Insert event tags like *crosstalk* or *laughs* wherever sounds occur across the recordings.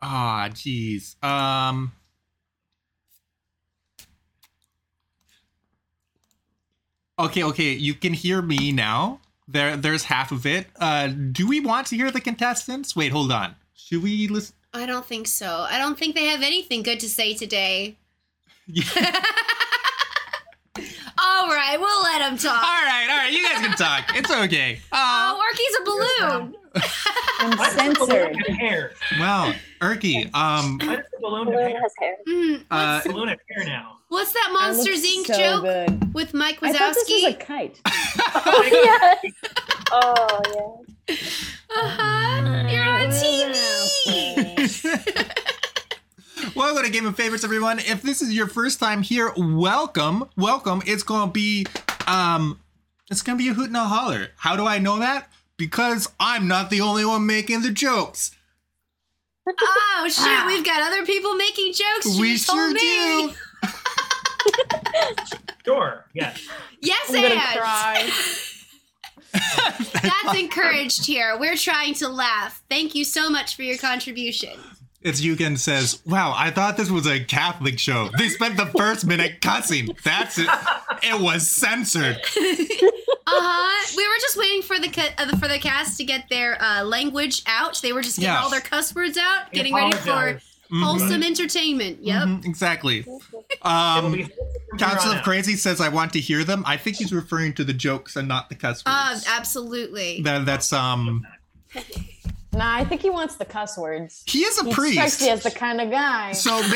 Ah, jeez. Um. Okay, okay, you can hear me now. There, there's half of it. Uh, do we want to hear the contestants? Wait, hold on. Should we listen? I don't think so. I don't think they have anything good to say today. *laughs* all right, we'll let them talk. All right, all right, you guys can talk. It's okay. Uh, Oh, Erky's a balloon. *laughs* I'm Why does the balloon censored. have hair? well, Erky, um, Why does the balloon have Balloon hair? has hair. Mm, uh, The balloon has hair now. what's that That Monsters Inc. so joke good. with Mike I thought this was a Wazowski? kite. *laughs* *laughs* yes. Oh yeah. Uh-huh. You're on TV. Welcome to Game of Favorites, everyone. If this is your first time here, welcome, welcome. It's gonna be, um, it's gonna be a hoot and a holler. How do I know that? Because I'm not the only one making the jokes. oh *sighs* shit, we've got other people making jokes. She we just told sure me. do. *laughs* Sure. Yes. Yes, I'm and *laughs* that's encouraged here. We're trying to laugh. Thank you so much for your contribution. It's Yugen says, "Wow, I thought this was a Catholic show. They spent the first minute cussing. That's it. It was censored. *laughs* Uh-huh. We were just waiting for the ca- uh, for the cast to get their uh, language out. They were just getting Yeah. all their cuss words out, getting ready for apologize. Mhm, wholesome entertainment. Yep. mhm, exactly. Um, be from here Council of. Crazy says, "I want to hear them." I think he's referring to the jokes and not the cuss Uh, absolutely. that, that's um. *laughs* Nah, I think he wants the cuss words. He is a He strikes priest. me as the kind of guy. So, *laughs* yeah,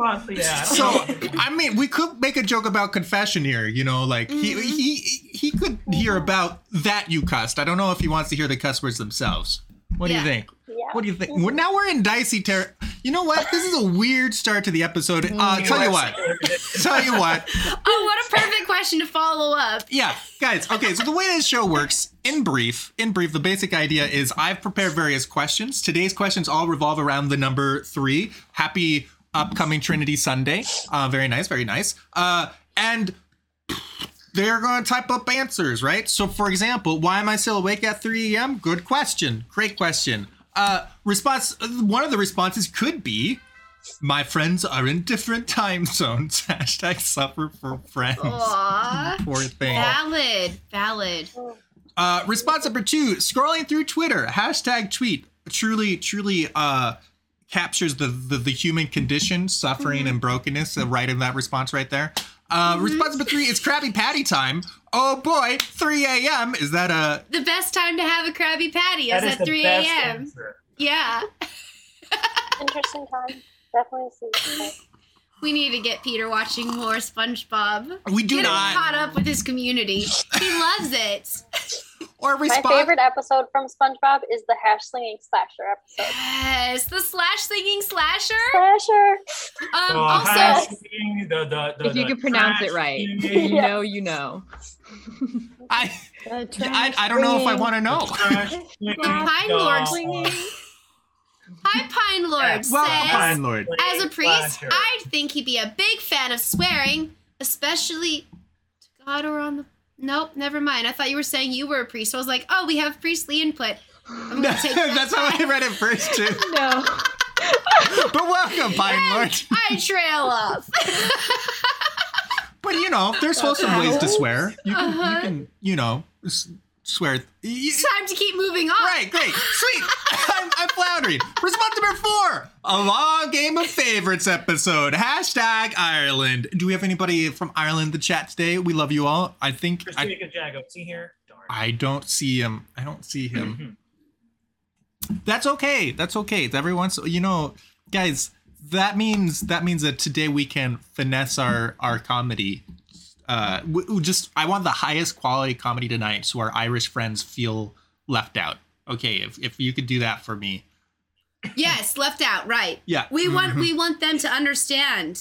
I so. I mean, we could make a joke about confession here. You know, like he mm-hmm. he he could hear about that you cussed. I don't know if he wants to hear the cuss words themselves. What do you think? Yeah. What do you think? Well, now we're in dicey ter. You know what? This is a weird start to the episode. Uh, tell you what. *laughs* Tell you what. Oh, what a perfect question to follow up. Yeah, guys. Okay, so the way this show works, in brief, in brief, the basic idea is I've prepared various questions. Today's questions all revolve around the number three. Happy upcoming Trinity Sunday. Uh, very nice, very nice. Uh, and they're going to type up answers, right? So, for example, why am I still awake at 3 a.m.? Good question. Great question. Uh, response. One of the responses could be. My friends are in different time zones. *laughs* Hashtag suffer for friends. Aw. *laughs* Poor thing. Valid. Valid. Uh, response number two: scrolling through Twitter. Hashtag tweet truly, truly uh, captures the, the the human condition, suffering, and brokenness. Uh, right in that response, right there. Uh, Response number three: it's Krabby Patty time. Oh boy, 3 a.m. Is that a? The best time to have a Krabby Patty is That is at the 3 best a.m. Yeah. *laughs* Interesting time. Definitely see. We need to get Peter watching more SpongeBob. We do Get him not. caught up with his community. He loves it. *laughs* *laughs* Or My favorite episode from SpongeBob is the hash slinging slasher episode. Yes, the slash singing slasher. Slasher. Um, So, also, hash slinging, the, the, the, If you the can pronounce it right, slinging, *laughs* you know, you know. I, I I don't know if I want to know. trash Pine dog. Lords. Hi, Pine Lord Yeah, says, Welcome, Pine Lord. as a priest, Slasher. I think he'd be a big fan of swearing, especially to God or on the. Nope, never mind. I thought you were saying you were a priest. So I was like, oh, we have priestly input. I'm gonna *laughs* take that That's how I read it first too. *laughs* No. *laughs* But welcome, Pine Lord. I trail off. But you know, there's wholesome ways to swear. You can, Uh-huh. you can, you know, s- swear. y- it's time to keep moving on. Right, great, sweet. I'm, I'm floundering. Response number four: a long game of favorites episode. Hashtag Ireland. Do we have anybody from Ireland in the chat today? We love you all. I think I, Christina Jago. See here? Darn. I don't see him. I don't see him. *clears throat* That's okay. That's okay. Every once, you know, guys. That means that means that today we can finesse our our comedy. Uh, we, we just I want the highest quality comedy tonight, so our Irish friends feel left out. Okay, if if you could do that for me, Yes, left out. Right. yeah. We want Mhm. we want them to understand.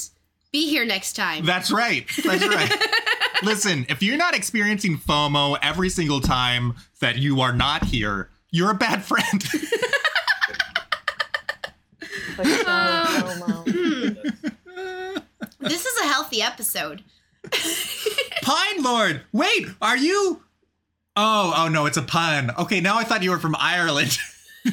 Be here next time. That's right. That's right. *laughs* Listen, if you're not experiencing FOMO every single time that you are not here, you're a bad friend. But so promo. Hmm. This is a healthy episode. *laughs* Pine Lord. Wait, are you? Oh, oh no, it's a pun. Okay, now I thought you were from Ireland. *laughs*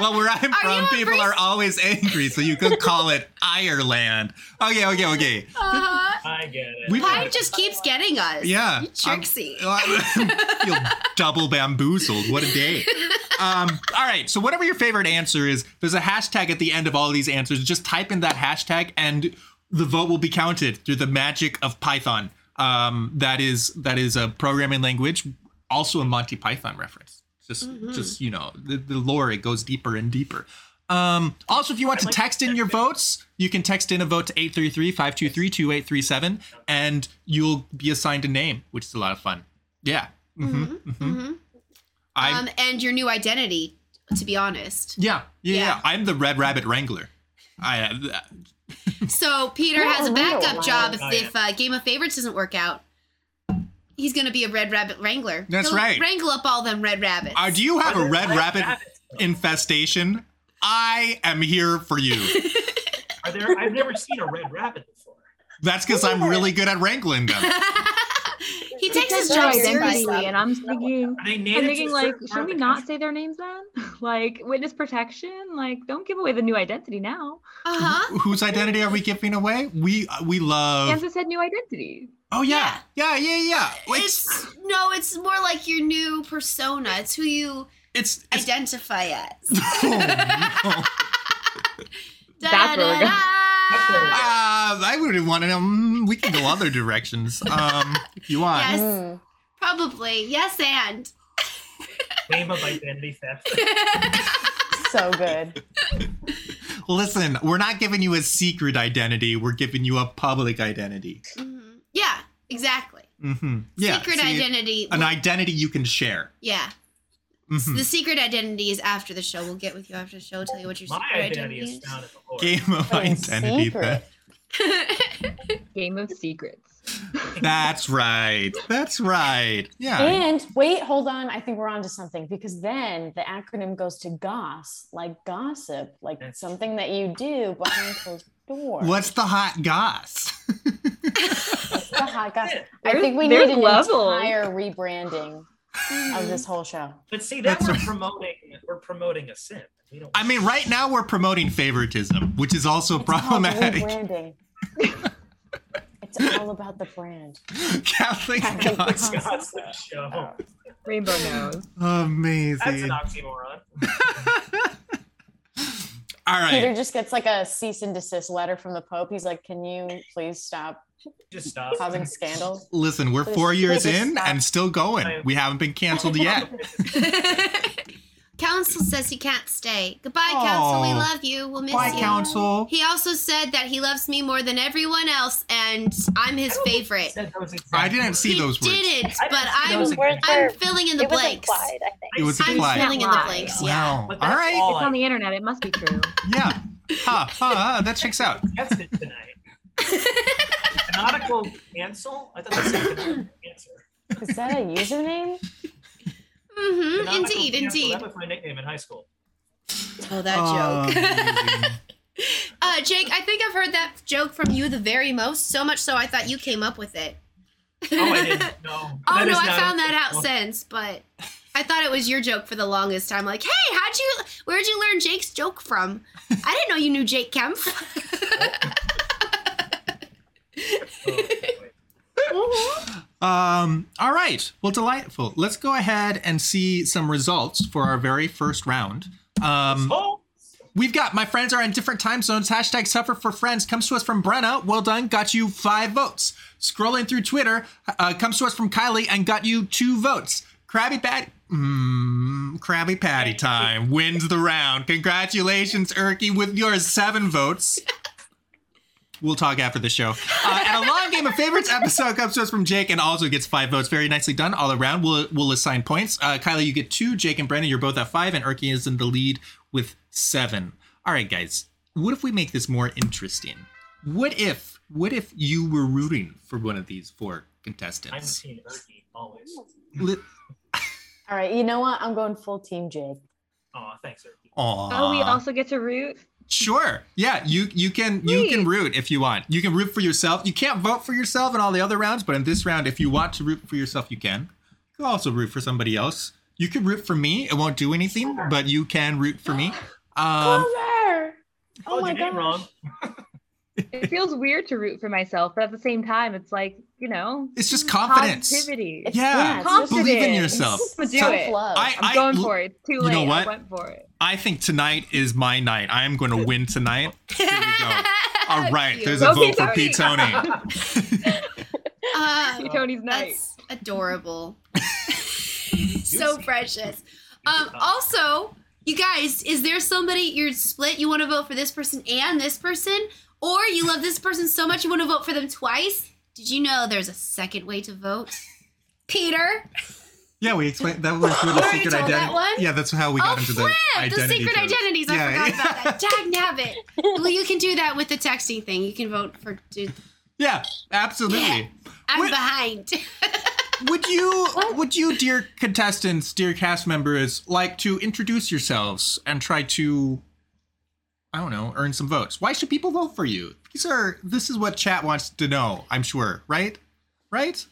well, where I'm you from, people priest? are always angry, so you could call it Ireland. Okay, okay, okay. Uh-huh. I get it. We- Pine just keeps getting us. Yeah. You tricksy. *laughs* I'm- Feel double bamboozled. What a day. Um, all right. So, whatever your favorite answer is, there's a hashtag at the end of all these answers. Just type in that hashtag, and the vote will be counted through the magic of Python. Um, that is that is a programming language, also a Monty Python reference. Just, just you know, the, the lore it goes deeper and deeper. Um, also, if you want to like text in your votes, you can text in a vote to 833-523-2837, and you'll be assigned a name, which is a lot of fun. Yeah. Mm-hmm. Mm-hmm. I Um, and your new identity, to be honest. yeah, yeah, yeah, Yeah. I'm the Red Rabbit Wrangler. I uh, *laughs* So Peter has a backup job if, if uh, Game of Favorites doesn't work out. He's gonna be a red rabbit wrangler. That's He'll right. Wrangle up all them red rabbits. uh, do you have a red red rabbit rabbits, infestation? I am here for you. *laughs* Are there? I've never seen a red rabbit before. That's because I'm really good at wrangling them. *laughs* he takes his Because job seriously. and I'm thinking, Are they native I'm thinking like, should we not say their names then? *laughs* like witness protection? Like, don't give away the new identity now. Uh huh. Whose identity are we giving away? We we love. Kansas said new identity. Oh yeah, yeah, yeah, yeah. It's It's no, it's more like your new persona. It's who you it's, it's identify as. *laughs* oh, no. *laughs* That's really we're going. Da-da-da. Uh, I wouldn't want to know. mm, We can go other directions. Um, if you want. Yes. Mm. Probably. Yes, and. Name of identity theft. *laughs* So good. Listen, we're not giving you a secret identity. We're giving you a public identity. Mhm. Yeah, exactly. Mm-hmm. Yeah. Secret see, identity. An identity you can share. yeah. Mhm. The secret identity is after the show. We'll get with you after the show. Tell you what your My secret identity identity is found in the *laughs* horse. Game of Oh, identity. theft. *laughs* Game of secrets. That's right. That's right. Yeah. And wait, hold on. I think we're on to something because then the acronym goes to GOSS, like gossip, like something that you do behind closed doors. What's the hot goss? What's the hot gossip? *laughs* I think we need an levels. entire rebranding of this whole show. But see, that That's we're right. promoting. We're promoting a simp. We don't. I mean, right now we're promoting favoritism, which is also It's problematic. rebranding. *laughs* it's all about the brand. Catholic Catholic goss. goss. Gossip show. Oh. Rainbow nose. Amazing. That's an oxymoron. *laughs* All Peter just gets like a cease and desist letter from the Pope. He's like, "Can you please stop Just stop. causing scandal?" Listen, we're Please- four years in stop. and still going. We haven't been canceled yet. *laughs* *laughs* Council says he can't stay. Goodbye, Council. We love you. We'll miss Bye, you. council. He also said that he loves me more than everyone else, and I'm his favorite. Said I didn't see he those words. didn't, but I'm those Words exact I'm filling in the it was blanks. implied, I think. It was I'm implied. filling in the blanks. Yeah. Wow. But All that's right. all It's on the internet. It must be true. *laughs* Yeah. Ha, ha, ha, that checks out. That's it tonight. *laughs* Canonical cancel? I thought that's a canonical *laughs* answer. Is that a username? Hmm Canonical Indeed, cancel, indeed. That was my nickname in high school. Oh, that Oh, joke. *laughs* uh, Jake, I think I've heard that joke from you the very most. So much so, I thought you came up with it. Oh, I didn't *laughs* know. Oh no, I not- found that out well, since, but I thought it was your joke for the longest time. Like, hey, how'd you? Where'd you learn Jake's joke from? I didn't know you knew Jake Kemp. *laughs* oh, boy. Um, all right. Well, delightful. Let's go ahead and see some results for our very first round. Um, we've got my friends are in different time zones. Hashtag suffer for friends comes to us from Brenna. Well done. Got you five votes. Scrolling through Twitter uh, comes to us from Kyleigh and got you two votes. Krabby Patty. Mm, Krabby Patty time wins the round. Congratulations, Erky, with your seven votes. We'll talk after the show. Uh, and a long game of favorites episode comes to us from Jake and also gets five votes. Very nicely done all around. We'll we'll assign points. Uh, Kyleigh, you get two. Jake and Brenna, you're both at five, and Erky is in the lead with seven. All right, guys. What if we make this more interesting? What if what if you were rooting for one of these four contestants? I'm contestants? Team Erky, always. Li- All right, you know what? I'm going full team Jake. Oh, thanks, Erky. Aw. Oh, we also get to root. Sure. Yeah, you you can you can root if you want. You can root for yourself. You can't vote for yourself in all the other rounds, but in this round, if you want to root for yourself, you can. You can also root for somebody else. You can root for me. It won't do anything, but you can root for me. Um, Clover! Oh Oh, my your name gosh. Wrong. It feels weird to root for myself, but at the same time, it's like you know, it's just confidence. positivity. It's- Yeah, it's just- believe in confidence. yourself. *laughs* I'm gonna do So- it. Self-love. I- I'm going for it. It's too you late. know what? I went for it. I think tonight is my night. I am going to win tonight. *laughs* Here we go. All right, there's a Go vote for Pete Pete Tony. Uh, *laughs* Be Tony's night. That's adorable. so precious. Um, also, you guys, is there somebody you're split? You want to vote for this person and this person, or you love this person so much you want to vote for them twice? Did you know there's a second way to vote? Peter. Yeah, we explained that was with the secret told that identity. one? Yeah, that's how we got oh, into flip! the The, secret codes. identities. I Yeah, forgot about that. Dag nabbit. *laughs* Well, you can do that with the texting thing. You can vote for. Dude, Yeah, absolutely. I'm Wait. behind. *laughs* Would you, would you, dear contestants, dear cast members, like to introduce yourselves and try to, I don't know, earn some votes? Why should people vote for you? These are. This is what chat wants to know. I'm sure, right? Right?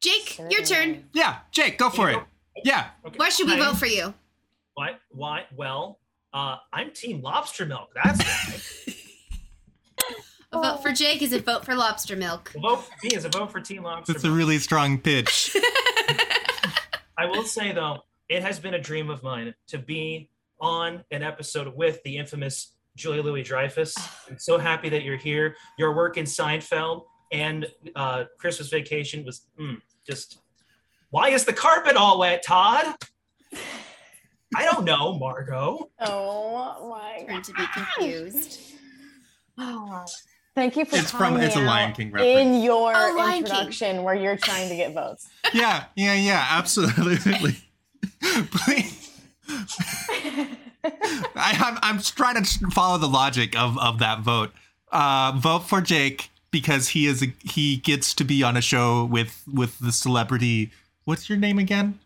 Jake, your turn. Yeah, Jake, go for it. Yeah. Okay. Why should we I'm- vote for you? Why? Why? Well, uh, I'm Team Lobster Milk. That's why. A vote for Jake is a vote for lobster milk. The vote for me is a vote for Team Lobster That's a really strong pitch. *laughs* I will say though, it has been a dream of mine to be on an episode with the infamous Julia Louis Dreyfus. *sighs* I'm so happy that you're here. Your work in Seinfeld and uh, Christmas Vacation was mm, just. Why is the carpet all wet, Todd? I don't know, Margo. *laughs* Oh my Turn to be confused. Oh, thank you for It's from- it's a Lion King reference. in your Oh, Lion King. introduction where you're trying to get votes. *laughs* yeah, yeah, yeah, absolutely. *laughs* Please. I, I'm, I'm trying to follow the logic of, of that vote. Uh, vote for Jake because he is a, he gets to be on a show with with the celebrity. What's your name again?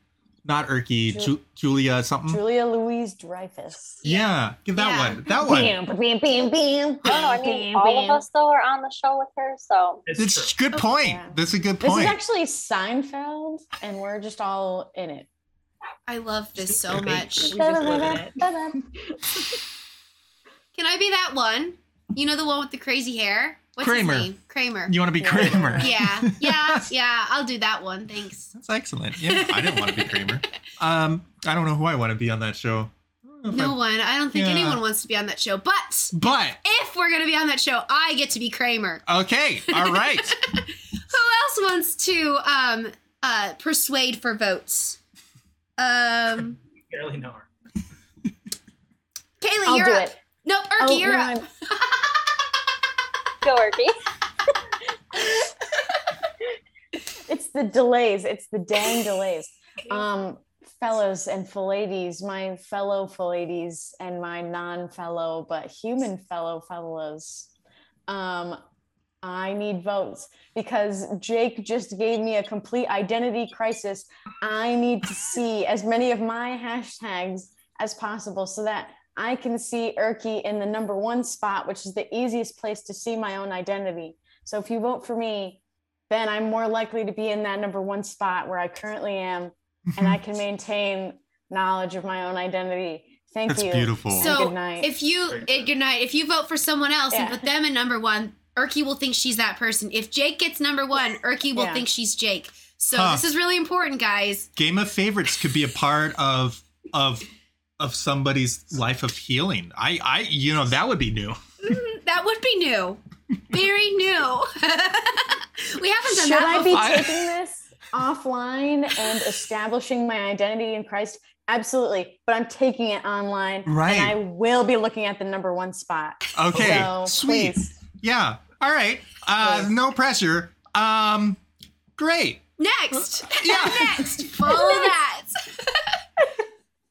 Not Erky, Ju- Ju- Julia something. Julia Louise Dreyfus. yeah, give that Yeah. one. That one. Bam, bam, bam, bam. I don't. I mean, bam, all of us though are on the show with her, so It's It's a good point. Yeah. That's a good point. This is actually Seinfeld, and we're just all in it. I love this so much. We just live in it. *laughs* Can I be that one? You know the one with the crazy hair? What's Kramer. his name? Kramer. you want to be Kramer? Yeah, yeah, *laughs* yeah. I'll do that one. Thanks. That's excellent. Yeah, I didn't want to be Kramer. Um, I don't know who I want to be on that show. I don't know if No I- one. I don't think Yeah. anyone wants to be on that show. But But if we're gonna be on that show, I get to be Kramer. okay, all right. *laughs* Who else wants to um uh persuade for votes? Um, *laughs* Barely know her. Kaylee, I'll you're do up. it. Nope, Erky, Oh, you're no, up. *laughs* Go Erky. *laughs* It's the delays. It's the dang delays. Um, fellows and ladies, my fellow ladies and my non-fellow but human fellow fellows. Um, I need votes because Jake just gave me a complete identity crisis. I need to *laughs* see as many of my hashtags as possible so that I can see Erky in the number one spot, which is the easiest place to see my own identity. So if you vote for me, then I'm more likely to be in that number one spot where I currently am, and I can *laughs* maintain knowledge of my own identity. Thank you. That's you. beautiful. So good night. if you Very good night. If you vote for someone else and put them in number one, Erky will think she's that person. If Jake gets number one, Erky will Yeah. think she's Jake. So Huh. this is really important, guys. Game of favorites could be a part of of of somebody's life of healing. I I you know that would be new. Mm, that would be new. Very new. *laughs* we haven't done Should that Should I be before. I- taking this offline and establishing my identity in Christ? Absolutely, but I'm taking it online, Right. And I will be looking at the number one spot. Okay, so sweet. please. Yeah. All right. Uh, no pressure. Um, great. Next. Yeah. *laughs* Next. *laughs* Follow that.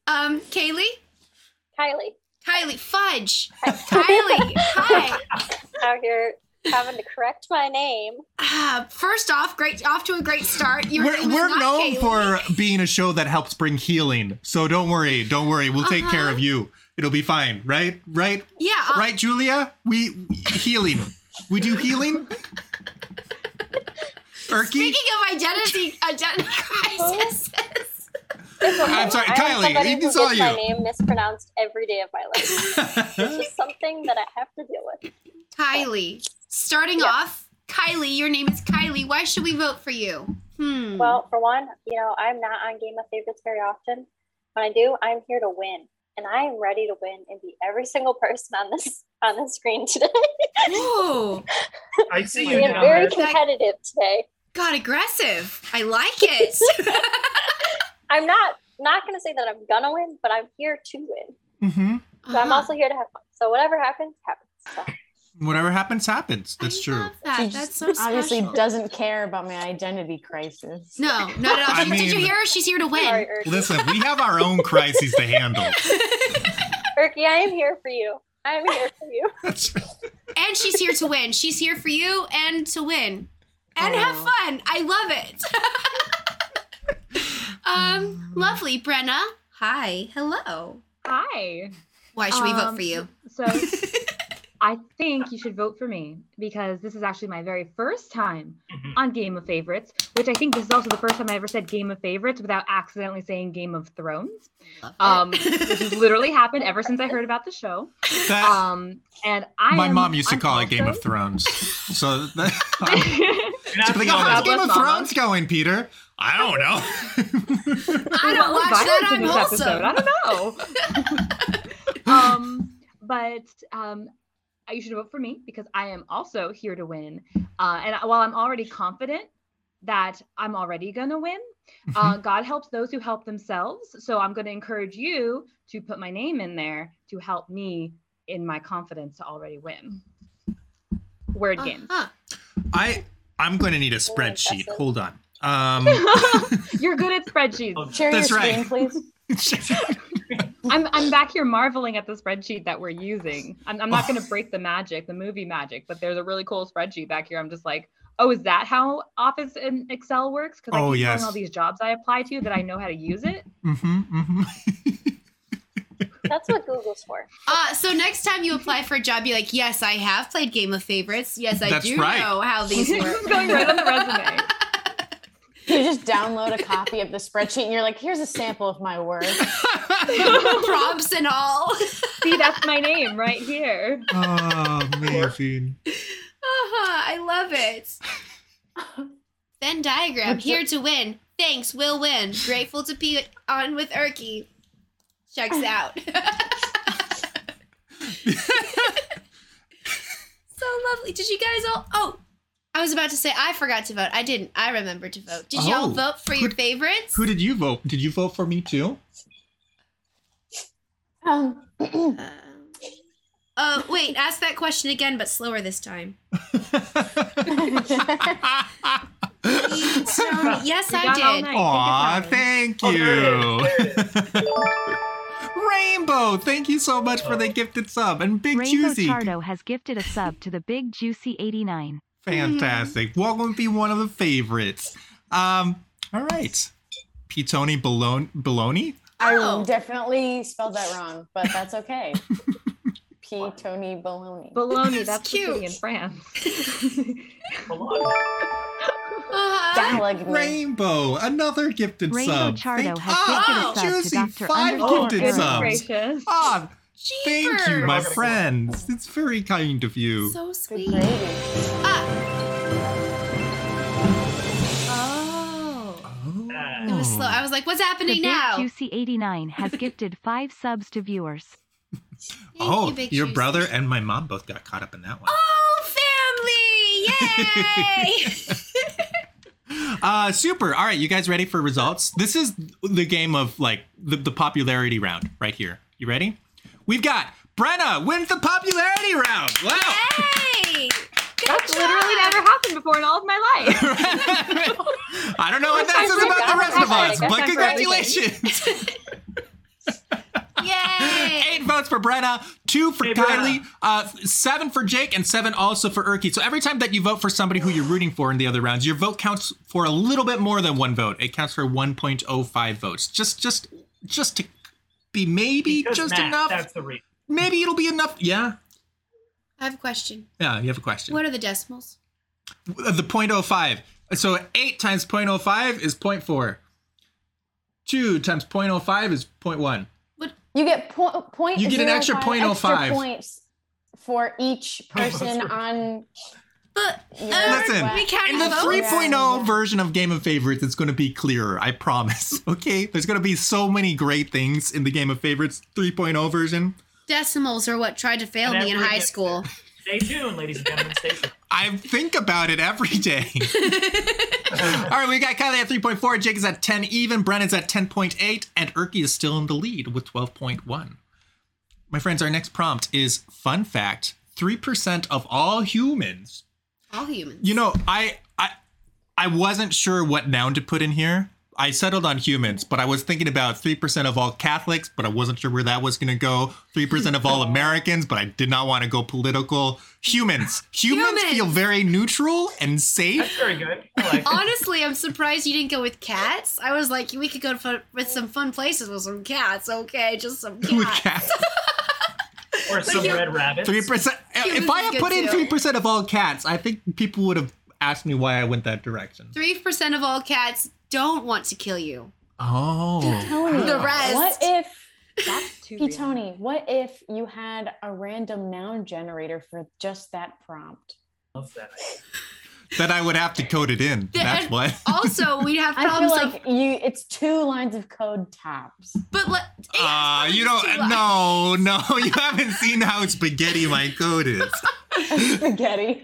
um, Kaylee? Kyleigh Kyleigh, fudge. Kyleigh, hi. *laughs* out here having to correct my name. Uh, first off, great off to a great start. Your We're, name we're not known Kaylee. for being a show that helps bring healing. So don't worry. Don't worry. We'll take care Uh-huh. of you. It'll be fine. Right? Right? Yeah. uh, Right, Julia? We healing. We do healing. Erky? Speaking of identity identity crisis. I'm sorry, I Kyleigh, somebody it's who all gets my name mispronounced every day of my life. *laughs* It's just something that I have to deal with. Kyleigh. Starting Yeah. off, Kyleigh, your name is Kyleigh. Why should we vote for you? Hmm. Well, for one, you know, I'm not on Game of Favorites very often. When I do, I'm here to win. And I am ready to win and be every single person on this on the screen today. Whoa. *laughs* I see I you am now. very Ed. competitive today. Got aggressive. I like it. *laughs* I'm not not gonna say that I'm gonna win, but I'm here to win. hmm So I'm Uh-huh. also here to have fun. So whatever happens, happens. So Whatever happens, happens. That's I true. love that. She That's just so obviously doesn't care about my identity crisis. No, not at all. I Did, did you hear her? She's here to win. Erky. Listen, we have our own crises to handle. *laughs* Erky, I am here for you. I'm here for you. *laughs* That's And she's here to win. She's here for you and to win. And have fun. I love it. *laughs* um, lovely. Brenna. Hi. Hello. Hi. Why should we vote Um, for you? So I think you should vote for me because this is actually my very first time Mhm. on Game of Favorites, which I think this is also the first time I ever said Game of Favorites without accidentally saying Game of Thrones. It. Um, this has literally *laughs* happened ever since I heard about the show. that. Um, and I my am- mom used to I'm call it Game of Thrones. So *laughs* that, *laughs* You're not She'd be the like, only how's Game of Mama. Thrones going, Peter? I don't know. I don't watch that. I'm violence this episode. I don't know. um, but um, you should vote for me because I am also here to win. Uh, and while I'm already confident that I'm already gonna win, uh, God helps those who help themselves. So I'm going to encourage you to put my name in there to help me in my confidence to already win. Word game. Uh-huh. I I'm going to need a spreadsheet. impressive. Hold on. Um, *laughs* You're good at spreadsheets. *laughs* Share That's your right. screen, please. *laughs* *laughs* I'm I'm back here marveling at the spreadsheet that we're using. I'm, I'm not going *laughs* to break the magic, the movie magic, but there's a really cool spreadsheet back here. I'm just like, oh, is that how Office and Excel works? Because I Oh, keep yes. all these jobs I apply to that I know how to use it. mhm, mhm. *laughs* That's what Google's for. Uh, so next time you apply for a job, you're like, yes, I have played Game of Favorites. Yes, I That's do right. know how these This work. is going right on the resume. *laughs* You just download a copy of the spreadsheet and you're like, here's a sample of my work. *laughs* *laughs* Prompts and all. See, that's my name right here. oh, amazing. Uh-huh, I love it. Venn diagram, What's here to win. Thanks, will win. Grateful to be on with Erky. Checks out. so lovely. Did you guys all? Oh, I was about to say I forgot to vote. I didn't. I remembered to vote. Did y'all Oh, vote for who- your favorites? Who did you vote? Did you vote for me too? Um, Uh, *clears throat* uh, wait. Ask that question again, but slower this time. *laughs* Tony, yes, I did. Aw, thank you. Oh, there it Rainbow, thank you so much for the gifted sub. And Big Rainbow Juicy. Chardo has gifted a sub to the Big Juicy 89. Fantastic. Welcome to be one of the favorites. Um, all right. Pitoni Baloney. Baloney? I Oh. definitely spelled that wrong, but that's okay. *laughs* P. Tony Baloney. Bologna, That's that's the cute. in France. Bologna. Balogny. Rainbow, another gifted Rainbow sub. Chardo Thank- has ah, gifted a sub to Dr. five Underscore gifted Goodness subs. gracious. Thank you, my friends. It's very kind of you. So sweet. gravy. Ah. Oh. It was slow. I was like, what's The happening Big now? Juicy 89 has *laughs* gifted five subs to viewers. Thank oh, you, Big your Juicy. brother and my mom both got caught up in that one. Oh, family! Yay! *laughs* Uh, super. All right, you guys ready for results? This is the game of like the, the popularity round right here. You ready? We've got Brenna wins the popularity round. Wow. Yay! Good That's job. literally never happened before in all of my life. *laughs* I don't know what that First says about the rest of us, but time for everything. congratulations. Yay! *laughs* Eight votes for Brenna, two for Hey, Kyleigh, Brenna. uh, seven for Jake, and seven also for Erky. So every time that you vote for somebody who you're rooting for in the other rounds, your vote counts for a little bit more than one vote. It counts for 1.05 votes. Just, just, just to be maybe Because just math, enough. That's the reason. Maybe it'll be enough. Yeah. I have a question. Yeah, you have a question. What are the decimals? Uh, The 0.05. So 8 times 0.05 is 0.4. Two times 0.05 is 0.1. You get po- point. You get an extra 0.05 extra 0.05. points for each *laughs* person on. But your uh, Listen, we counting In the 3.0 Yeah. version of Game of Favorites, it's going to be clearer. I promise. *laughs* Okay? There's going to be so many great things in the Game of Favorites 3.0 version. decimals are what tried to fail And me in high gift. school. *laughs* Stay tuned, ladies and gentlemen. Stay tuned. *laughs* I think about it every day. All right, we got Kyleigh at 3.4, Jake is at 10 even, Brenna's at 10.8, and Erky is still in the lead with 12.1. My friends, our next prompt is fun fact 3% of all humans. All humans. You know, I I I wasn't sure what noun to put in here. I settled on humans, but I was thinking about 3% of all Catholics, but I wasn't sure where that was going to go. 3% of all Americans, but I did not want to go political. Humans. Humans, Humans. feel very neutral and safe. That's very good. I like. Honestly, I'm surprised you didn't go with cats. I was like, we could go to fun, with some fun places with some cats. Okay, just some cats. with cats. *laughs* Or some you- red rabbits. Three percent. If I had put in three percent of all cats, I think people would have asked me why I went that direction. Three percent of all cats don't want to kill you. Oh, Tony, The rest. What if, That's too P. Tony? What if you had a random noun generator for just that prompt? Love that. Then I would have to code it in. Yeah, That's and what. *laughs* Also, we'd have I feel problems like of, you. It's two lines of code tops. but let, Ah, yeah, you it's don't. No, no, you haven't seen how spaghetti my code is. *laughs* Spaghetti. *laughs*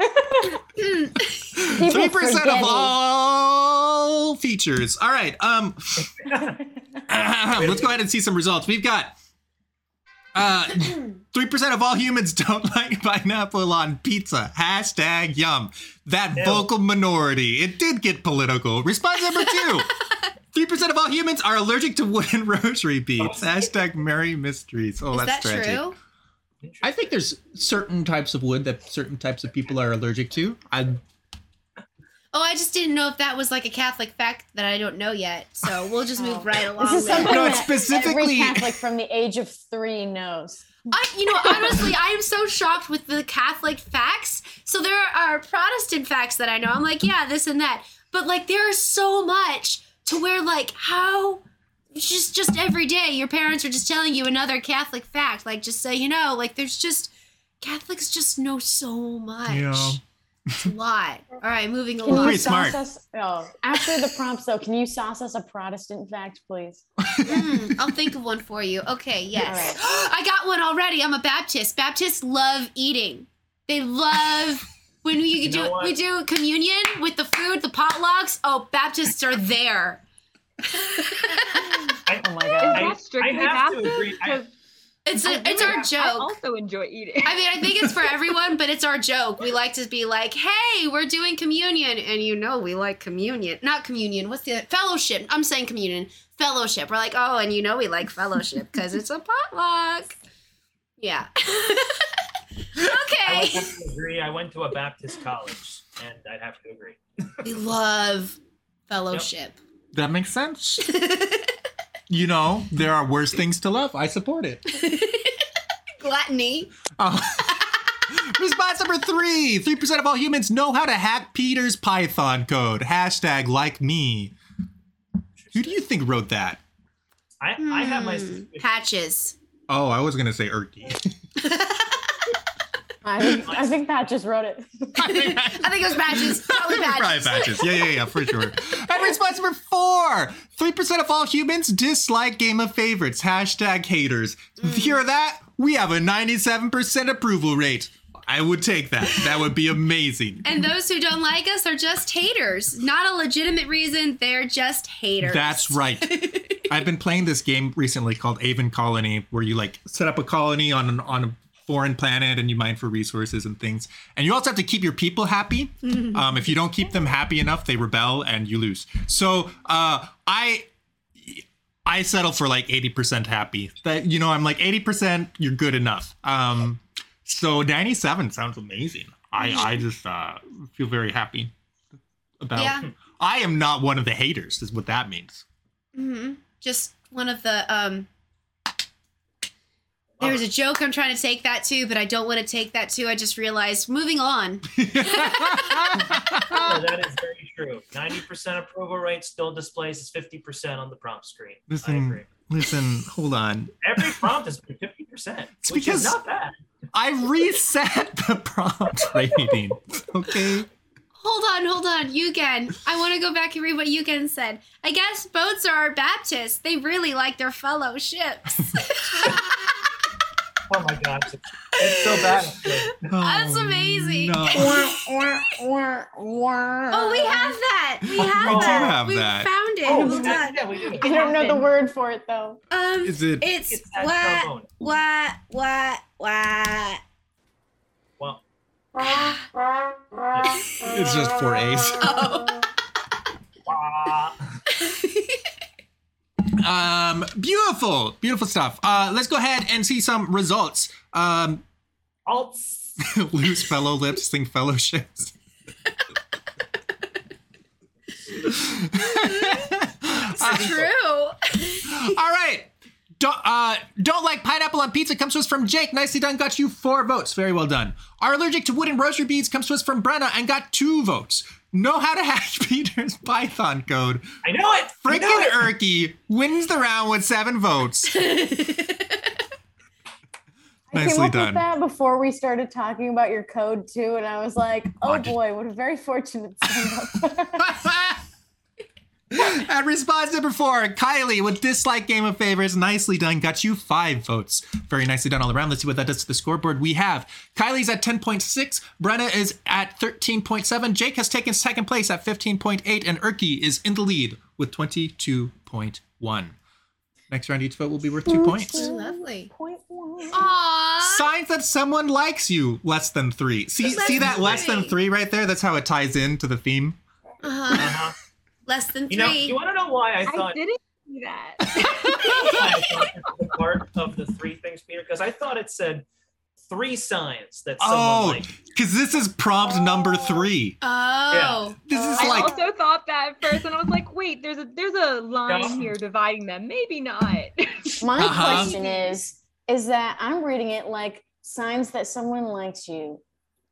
Three percent of all features. All right. Um, *coughs* let's go ahead and see some results. We've got uh, three percent of all humans *laughs* don't like pineapple on pizza. Hashtag yum. That Ew. vocal minority. It did get political. Response number two. *laughs* Three percent of all humans are allergic to wooden *laughs* rosary beads. Hashtag merry mysteries. Oh, Is that's that tragic. true? I think there's certain types of wood that certain types of people are allergic to. I Oh, I just didn't know if that was like a Catholic fact that I don't know yet. So we'll just move oh. right along. This is something No, it's that specifically- every Catholic from the age of three knows. I, you know, honestly, I am so shocked with the Catholic facts. So there are Protestant facts that I know. I'm like, yeah, this and that. But like, there is so much to where like how just just every day your parents are just telling you another Catholic fact. Like, just so you know, like there's just Catholics just know so much. Yeah. It's a lot. All right, moving Can you along. Pretty sauce smart. us? Oh, after the prompts, though, can you sauce us a Protestant fact, please? Mm, I'll think of one for you. Okay, yes. *gasps* I got one already. I'm a Baptist. Baptists love eating. They love *laughs* when we You do we do communion with the food, the potlucks. Oh, Baptists are there. *laughs* I, Oh my Is god. I- that strictly I have to Baptist? agree. I- 'Cause It's I a, it's really- our I also enjoy eating. I mean, I think it's for *laughs* everyone, but it's our joke. We like to be like, "Hey, we're doing communion," and you know we like communion. Not communion. What's the fellowship? I'm saying communion. Fellowship. We're like, "Oh, and you know we like fellowship because it's a potluck." Yeah. *laughs* I okay. would have to agree. I went to a Baptist college, and I'd have to agree. We love fellowship. that makes sense. *laughs* you know, there are worse things to love. I support it. *laughs* Gluttony. Oh. *laughs* Response number three. 3% of all humans know how to hack Peter's Python code. Hashtag like me. Who do you think wrote that? I, I have my Hmm. suspicions. patches. Oh, I was going to say Erky. *laughs* I think, I think Pat just wrote it. I think it was patches. Probably patches. Yeah, yeah, yeah, for sure. *laughs* And response number four. 3% of all humans dislike Game of Favorites. Hashtag haters. Mm. Hear that? We have a 97% approval rate. I would take that. That would be amazing. And those who don't like us are just haters. Not a legitimate reason. They're just haters. That's right. *laughs* I've been playing this game recently called Aven Colony, where you like set up a colony on an, on a foreign planet and you mine for resources and things. And you also have to keep your people happy. Um, if you don't keep them happy enough, they rebel and you lose. So uh, I I settle for like 80% happy. That you know, I'm like 80%, you're good enough. Um, so 97 sounds amazing. I I just uh, feel very happy about. Yeah. I am not one of the haters. Is what that means. hmm Just one of the um There's a joke I'm trying to take that to, but I don't want to take that to. I just realized. Moving on. *laughs* Yeah, that is very true. 90% approval rate still displays as 50% on the prompt screen. I Listen, agree. listen, hold on. Every prompt is 50%, It's which because- is not bad. I reset the prompt *laughs* rating. Okay. Hold on, hold on. Yugen. I want to go back and read what Yugen said. I guess boats are Baptists. They really like their fellow ships. *laughs* Oh my gosh. It's, it's so bad. That's Oh, amazing. No. *laughs* oh, we have that. We have We do that. have we that. found it. Oh, Hold yeah, on. yeah, we do. I don't know the word for it though. Um, Is it? it's It's that what, what, what, what. Well, It's just four A's. Oh. *laughs* wah. Um, beautiful, beautiful stuff. Uh, let's go ahead and see some results. Um, Alts. *laughs* lose fellow lips, sing fellowships. *laughs* It's true. *laughs* All right. Don't, uh, don't like pineapple on pizza comes to us from Jake. Nicely done. Got you four votes. Very well done. Are allergic to wooden rosary beads comes to us from Brenna and got two votes. Know how to hack *laughs* Peter's Python code. I know it. I know Freaking it. Erky wins the round with seven votes. *laughs* *laughs* I came Nicely up done. with that before we started talking about your code too, and I was like, oh What? boy, what a very fortunate son. At response number four, Kyleigh with dislike game of favorites, nicely done, got you five votes. Very nicely done all around. Let's see what that does to the scoreboard. We have Kyleigh's at 10.6, Brenna is at 13.7, Jake has taken second place at 15.8, and Erky is in the lead with 22.1. Next round, each vote will be worth two points. Lovely. Point one. Aww. Signs that someone likes you, less than three. See, Less see that than less than three. three right there? That's how it ties into the theme. Uh-huh. Uh-huh. Less than You know, three. you want to know why I thought I didn't see that. why *laughs* I thought this was a part of the three things, Peter? Because I thought it said three signs that someone Oh, likes. because this is prompt number three. oh. This is I like I also thought that at first, and I was like, "Wait, there's a there's a line Yeah. here dividing them. Maybe not." *laughs* My Uh-huh. question is, is that I'm reading it like signs that someone likes you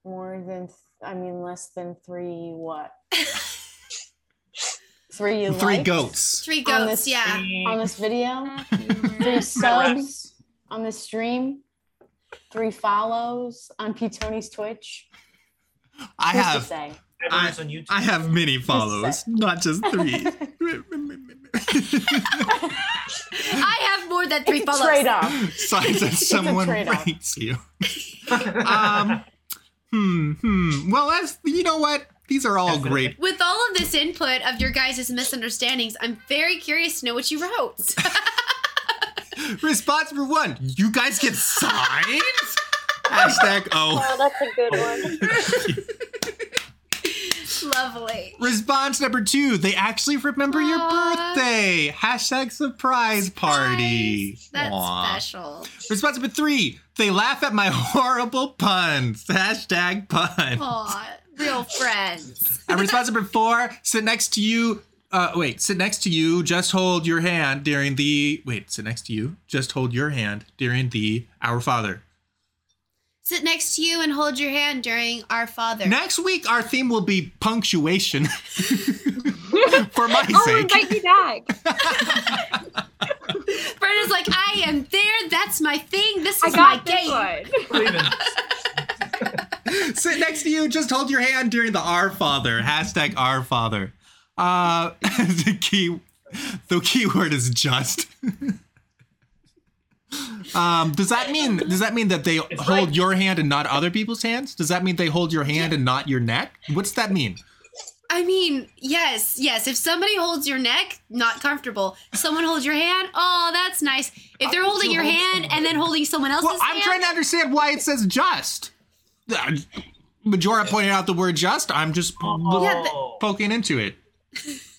more than, th- I mean, less than three what? *laughs* three you three liked goats. Three On goats, this- yeah. on this video, three subs on the stream, three follows on P Tony's Twitch. I Who's to have say? Everyone's on YouTube. I have many follows, not just *laughs* three. *laughs* I have more than three It's a follows. trade off. Signs that someone trade-off. rates you. *laughs* Um, hmm, hmm. Well, that's you know what? These are all great. With all of this input of your guys' misunderstandings, I'm very curious to know what you wrote. *laughs* Response number one: You guys get signs. *laughs* Hashtag Oh, oh. that's a good one. *laughs* Lovely. Response number two: They actually remember your birthday. Hashtag surprise party. Nice. That's Aw. special. Response number three: They laugh at my horrible puns. Hashtag puns. Aw, real *laughs* friends. And response number four: Sit next to you. Uh, wait, sit next to you. Just hold your hand during the. Wait, sit next to you. Just hold your hand during the Our Father. Sit next to you and hold your hand during Our Father. Next week, our theme will be punctuation. *laughs* For my sake. *laughs* oh, sake. invite me back. Brenna's like, I am there. That's my thing. This I is my got this game. One. Believe in- Sit next to you. Just hold your hand during the Our Father. Hashtag Our Father. Uh, *laughs* the key, the key word is just. *laughs* um, does that mean does that mean that they It's hold right. your hand and not other people's hands? Does that mean they hold your hand and not your neck? What's that mean? I mean, yes, yes. If somebody holds your neck, not comfortable. Someone holds your hand, oh, that's nice. If they're holding your hand and then holding someone else's Well, I'm hand, trying to understand why it says just. Uh, Majora pointed out the word just. I'm just Yeah, but- Oh. poking into it.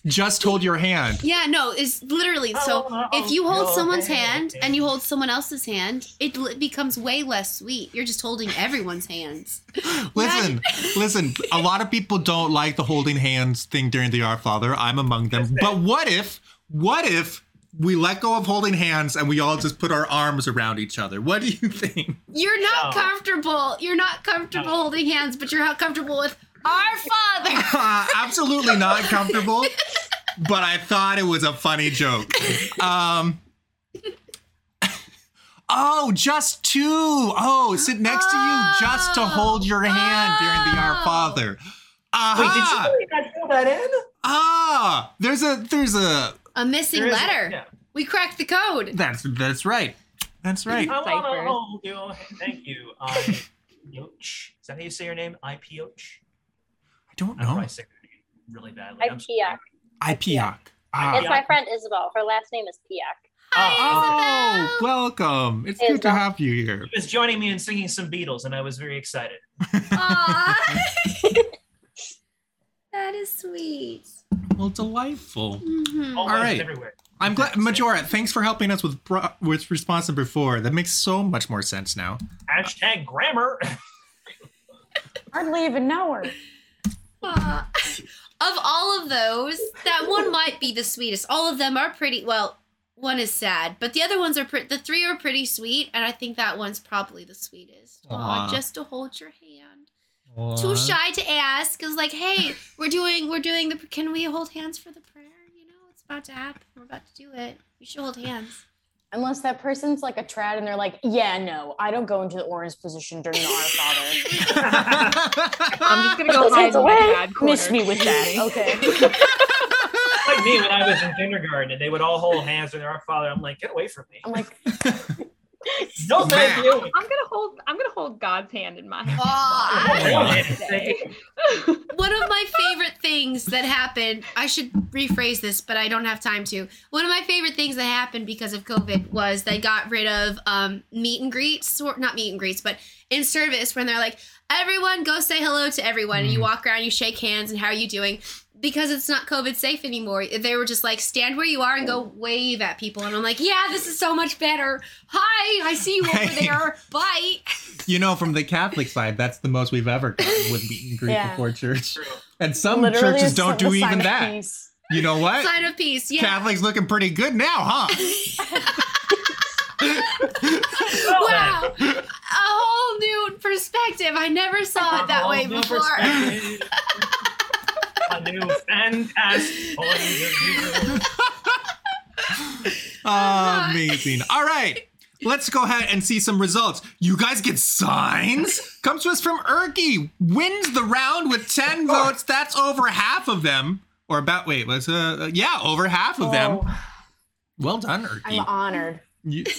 Just hold your hand. Yeah, no, it's literally so. Oh, If you hold your someone's hand. hand and you hold someone else's hand, it l- becomes way less sweet. You're just holding everyone's hands. *laughs* Listen, *laughs* listen. A lot of people don't like the holding hands thing during the Our Father. I'm among them. But what if, what if we let go of holding hands and we all just put our arms around each other. What do you think? You're not No. comfortable. You're not comfortable No. holding hands, but you're not comfortable with our father. Uh, *laughs* absolutely not comfortable, *laughs* but I thought it was a funny joke. Um, oh, just two. Oh, sit next to you just to hold your hand during the Our Oh. Father. Wait, did you Aha! really not fill that in? Ah, there's a there's a A missing There is- letter. yeah. We cracked the code. that's that's right. That's right. I wanna hold you. Thank you. I Yoch. Is that how you say your name? I Pioch. I don't know. probably saying your really badly. I'm I'm sorry. Piak. Ipiak. Ah. It's my friend Isabel. Her last name is Piak. Oh, Oh, welcome. It's Hey, good to have you here. He was joining me in singing some Beatles, and I was very excited. *laughs* *laughs* That is sweet. Well, delightful. Mhm. All, right. everywhere. I'm glad, Majora. Thanks for helping us with pro- with response number four. That makes so much more sense now. Hashtag grammar. Hardly even know her. Aw. of all of those, that one might be the sweetest. All of them are pretty. Well, one is sad, but the other ones are pretty. The three are pretty sweet, and I think that one's probably the sweetest. Aw, Aw. just to hold your hand. Too shy to ask. Cause like, hey, *laughs* we're doing we're doing the. Can we hold hands for the prayer? You know, it's about to happen. We're about to do it. We should hold hands. Unless that person's like a trad and they're like, yeah, no, I don't go into the orans position during the Our Father. *laughs* I'm just gonna go Those hide hands in my away. dad corner. Miss me with that. Okay. *laughs* like me when I was in kindergarten, and they would all hold hands with our father. I'm like, get away from me. I'm like, *laughs* No, thank Man. you. I'm gonna hold. I'm gonna hold God's hand in my hand. Aw. Today. *laughs* One of my favorite things that happened, I should rephrase this, but I don't have time to. One of my favorite things that happened because of COVID was they got rid of um, meet and greets, or not meet and greets, but in service when they're like, everyone go say hello to everyone. And you walk around, you shake hands, and how are you doing? Because it's not COVID safe anymore. They were just like, stand where you are and go wave at people. And I'm like, yeah, this is so much better. Hi, I see you over *laughs* there. Bye. *laughs* you know, from the Catholic side, that's the most we've ever gotten with meet and greet Yeah. before church. And some literally churches don't do even that. peace. You know what? Sign of peace. Yeah. Catholics looking pretty good now, huh? *laughs* wow a whole new perspective i never saw it that way before perspective. A new fantastic point of view. Amazing. All right. Let's go ahead and see some results. You guys get signs? Comes to us from Erky. Wins the round with 10 votes. That's over half of them. Or about, wait, was, uh, yeah, over half of them. Oh, Well done, I'm honored. You- *laughs*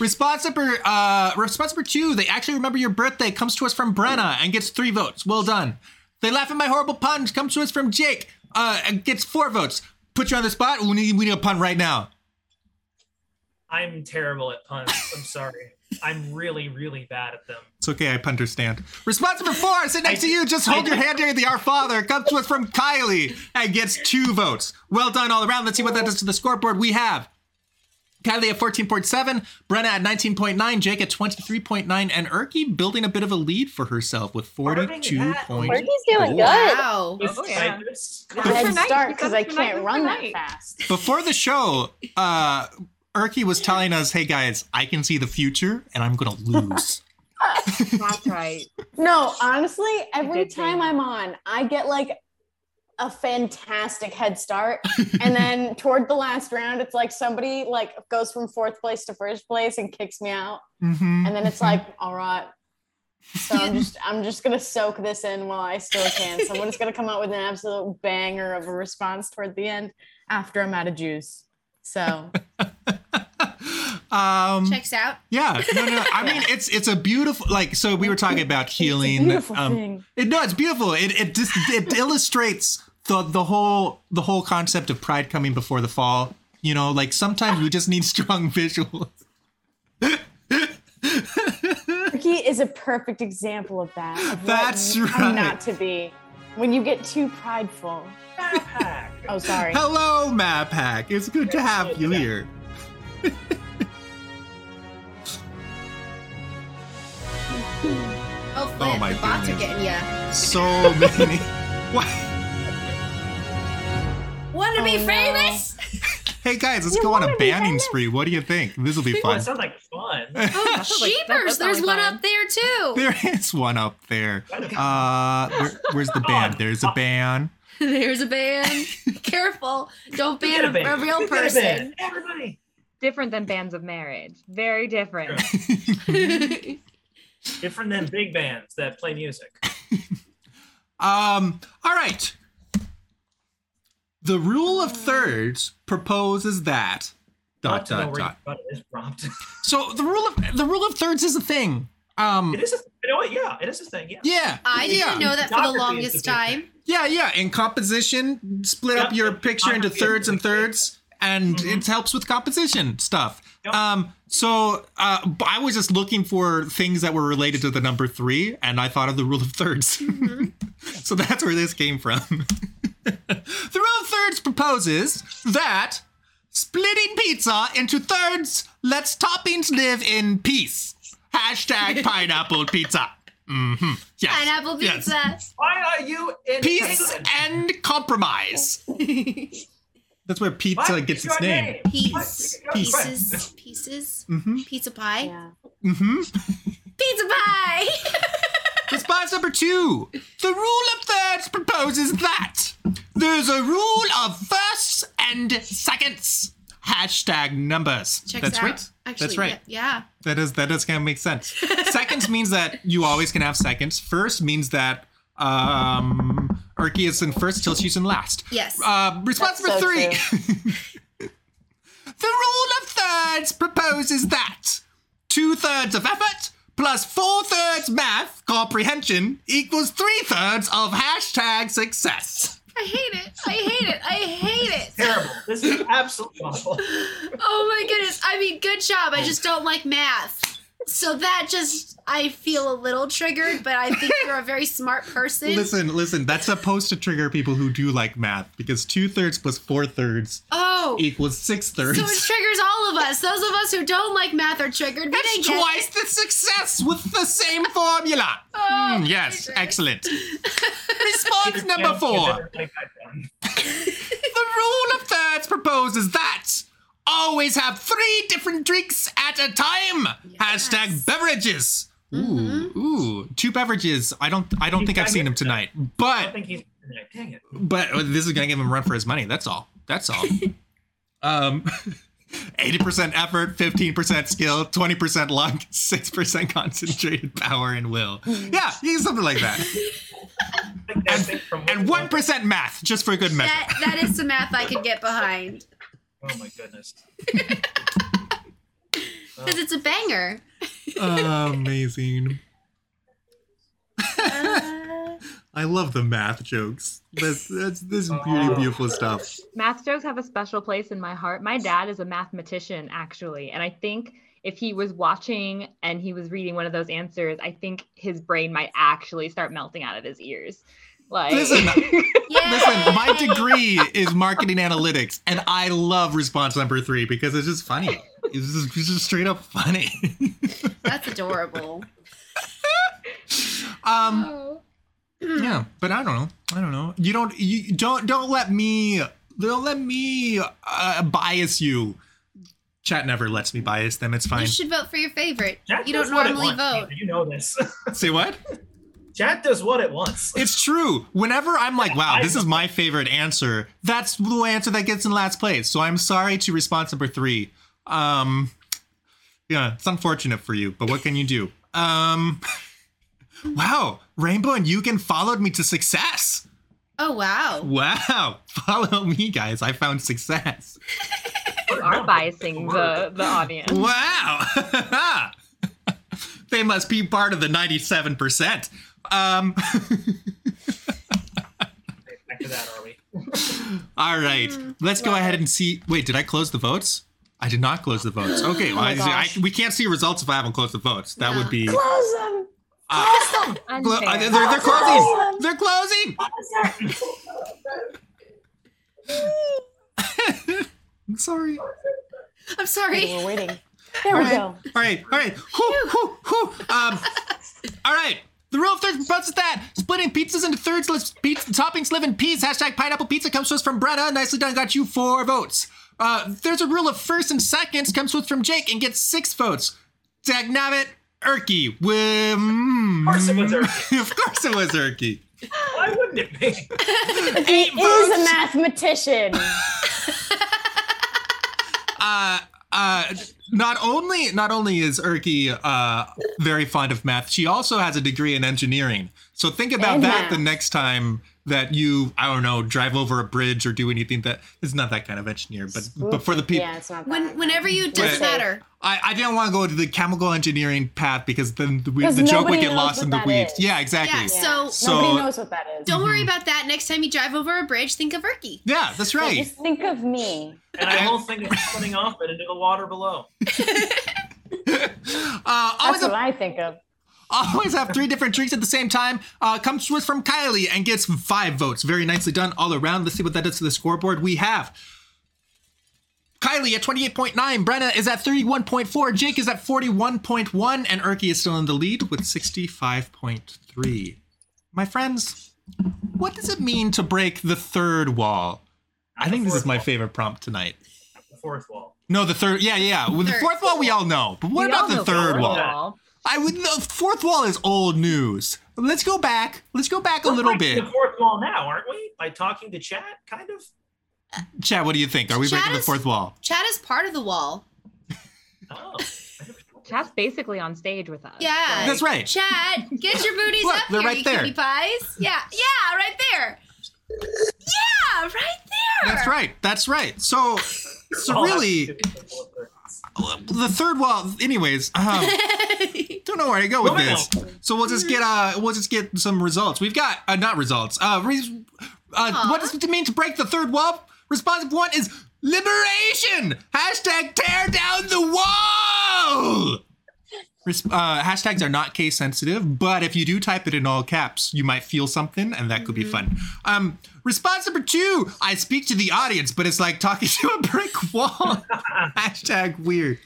response number uh response number two they actually remember your birthday comes to us from brenna and gets three votes well done they laugh at my horrible puns comes to us from jake uh and gets four votes. Put you on the spot. We need, we need a pun right now. I'm terrible at puns. I'm sorry. *laughs* I'm really, really bad at them. it's okay. I understand response number four. I sit next to you. just hold your hand during the our father. Comes to us from kyleigh and gets two votes. Well done all around. Let's see what that does to the scoreboard we have Kyleigh at 14.7, Brenna at 19.9, Jake at 23.9, and Erky building a bit of a lead for herself with 42 that. points. Where's doing good? wow With Oh, yeah. Cypress. I had for to start because I good for night, can't good run that fast. Before the show, uh, Erky was telling us, hey guys, I can see the future and I'm going to lose. *laughs* That's right. No, honestly, every time. I'm on, I get like a fantastic head start. *laughs* and then toward the last round, it's like somebody like goes from fourth place to first place and kicks me out. Mhm. And then it's like, all right. So I'm just I'm just gonna soak this in while I still can. Someone's gonna come out with an absolute banger of a response toward the end after I'm out of juice. So *laughs* um, checks out yeah, no, no, I mean, *laughs* it's it's a beautiful, like, so we were talking about *laughs* it's a healing. beautiful um, thing. It, no, it's beautiful. It it just it *laughs* illustrates the the whole the whole concept of pride coming before the fall. You know, like sometimes we just need strong visuals. Erky is a perfect example of that. Of That's I'm right. not to be. When you get too prideful. Backpack. Oh, sorry. Hello, Map Hack. It's good to have you here. Oh my the bots goodness. are getting ya So *laughs* many. What? want to be Oh, no. famous *laughs* Hey guys, let's You go on a wanna be banning famous? spree. What do you think? This will be Oh, fun. it sounds like fun. *laughs* Oh, That sounds like- that- jeepers! that There's sounds one fun. up there too. There is one up there. Uh, where, where's the band? There's a band. There's a band. Careful! Don't You ban a, a a real You a person. Everybody. Different than bands of marriage. Very different. Different than big bands that play music. *laughs* Um, all right. The rule of thirds proposes that Not dot dot dot. got this prompt. *laughs* So the rule of the rule of thirds is a thing. Um, It is a, you know what? Yeah, it is a thing. Yeah. yeah, I didn't yeah. know that for the longest time. thing. Yeah, yeah. In composition, split up your picture into thirds and is thing. thirds, and Mhm. it helps with composition stuff. Yep. Um, so uh, I was just looking for things that were related to the number three, and I thought of the rule of 3rds *laughs* so that's where this came from. *laughs* the rule of thirds proposes that splitting pizza into thirds lets toppings live in peace. Hashtag *laughs* pineapple pizza. Mm-hmm. Yes. Pineapple Yes. pizza. Why are you in Peace England? and compromise. That's where pizza What gets its your name. Piece, What? pieces, pieces, Mm-hmm. pizza pie, Yeah. Mm-hmm. pizza pie. *laughs* Response number two. The rule of thirds proposes that there's a rule of firsts and seconds. Hashtag numbers. Checks That's out. right. Actually, That's right. Yeah. That is that does kind of make sense. seconds means that you always can have seconds. First means that um Erky is in first till she's in last. Yes. Uh, response That's number so three. *laughs* *laughs* the rule of thirds proposes that two thirds of effort plus four thirds math comprehension equals three thirds of hashtag success. I hate it. I hate it. I hate it. Terrible. This is absolutely awful. *laughs* Oh my goodness. I mean, good job. I just don't like math. So that just, I feel a little triggered, but I think you're a very smart person. *laughs* Listen, listen, that's supposed to trigger people who do like math because two thirds plus four thirds Oh. equals six thirds. So it triggers all of us. Those of us who don't like math are triggered. We That's didn't get twice it. the success with the same *laughs* formula. Oh, Mm, yes, Jesus. excellent. Response number four. The rule of thirds proposes that always have three different drinks at a time. Yes. Hashtag beverages. Ooh, Mhm. ooh, two beverages. I don't, I don't He's think I've seen him tonight, I but, think he's. Dang it. but this is gonna give him a run for his money. That's all. That's all. *laughs* um. *laughs* 80% effort, 15% skill, 20% luck, 6% concentrated power and will. Yeah, yeah, something like that. *laughs* Like that thing from And 1% math, just for good measure. That, that is some math I could get behind. Oh my goodness. *laughs* Because it's a banger. amazing. Uh, *laughs* I love the math jokes. That's that's this Oh. beauty, *laughs* beautiful stuff. Math jokes have a special place in my heart. My dad is a mathematician, actually. And I think if he was watching and he was reading one of those answers, I think his brain might actually start melting out of his ears. Like, Listen. *laughs* Listen, my degree is marketing analytics, and I love response number three because it's just funny. It's just, it's just straight up funny. That's adorable. *laughs* um, Oh. yeah, but I don't know. I don't know. You don't. You don't. Don't let me. Don't let me uh, bias you. Chat never lets me bias them. It's fine. You should vote for your favorite. Chat you don't what normally wants. vote. You know this. Say what? *laughs* Chat does what it wants. It's true. Whenever I'm like, wow, this is my favorite answer, that's the answer that gets in last place. So I'm sorry to response number three. Um, yeah, it's unfortunate for you, but what can you do? Um, *laughs* wow, Rainbow and Yugen followed me to success. Oh wow. Wow, *laughs* follow me, guys. I found success. you are biasing the, the audience. Wow. *laughs* they must be part of the 97%. Um, *laughs* Back to that, are we? All right, let's go ahead and see. Wait, did I close the votes? I did not close the votes. Okay, well, my I, I, we can't see results if I haven't closed the votes. That No. would be. Close them. Uh, clo- uh, they're, they're closing. They're closing. *laughs* I'm sorry. I'm sorry. Okay, we're waiting. *laughs* There we All right, go. all right, all right. Whew, whew, whew. Um, all right. The rule of thirds proposes that splitting pizzas into thirds lets pizza toppings live in peace. Hashtag pineapple pizza comes to us from Brenna. Nicely done. Got you four votes. Uh, there's a rule of first and seconds comes with from Jake and gets six votes. Dagnabbit, Erky. With, Of course it was Erky. *laughs* of course it was Erky. Why wouldn't it be? Eight He is a mathematician. *laughs* uh, uh, not only not only is Erky uh, very fond of math, she also has a degree in engineering. So think about And that math. the next time that you I don't know drive over a bridge or do anything that is not that kind of engineer, but but for the people. Yeah, it's not. When, whenever you doesn't matter. I, I didn't want to go to the chemical engineering path because then the, the joke would get lost in the weeds. is. Yeah, exactly. Yeah, Yeah. So, So- Nobody knows what that is. don't worry about that. Next time you drive over a bridge, think of Erky. Yeah, that's Yeah, right. Just think of me. And I won't think of coming off it into the water below. *laughs* Uh, always, That's what I think of. Always have three different drinks at the same time. Uh, comes with from Kyleigh and gets five votes. Very nicely done all around. Let's see what that does to the scoreboard. We have Kyleigh at 28.9, Brenna is at 31.4, Jake is at 41.1, and Erky is still in the lead with 65.3. My friends, what does it mean to break the third wall? I think this is my favorite prompt tonight. The fourth wall. No, the third. Yeah, yeah. With the fourth wall, we all know. But what We about the third wall? wall. I would. The fourth wall is old news. Let's go back. Let's go back a We're little breaking bit. The fourth wall now, aren't we? By talking to chat, kind of. Chad, what do you think? Are we Chad breaking the fourth wall? Chad is part of the wall. Oh. *laughs* Chat's basically on stage with us. Yeah. That's right. Chad, get your booties Look, up they're here, right you there. cutie pies. Yeah, yeah, right there. Yeah, right there. That's right. That's right. So, so Oh, really, the third wall. Anyways, um, *laughs* don't know where to go with this. So we'll just get uh, we'll just get some results. We've got uh, not results. Uh, re- uh what does it mean to break the third wall? Response one is liberation. Hashtag tear down the wall. Uh, hashtags are not case sensitive, but if you do type it in all caps, you might feel something, and that could be fun. Um, response number two: I speak to the audience, but it's like talking *laughs* to a brick wall. *laughs* Hashtag weird.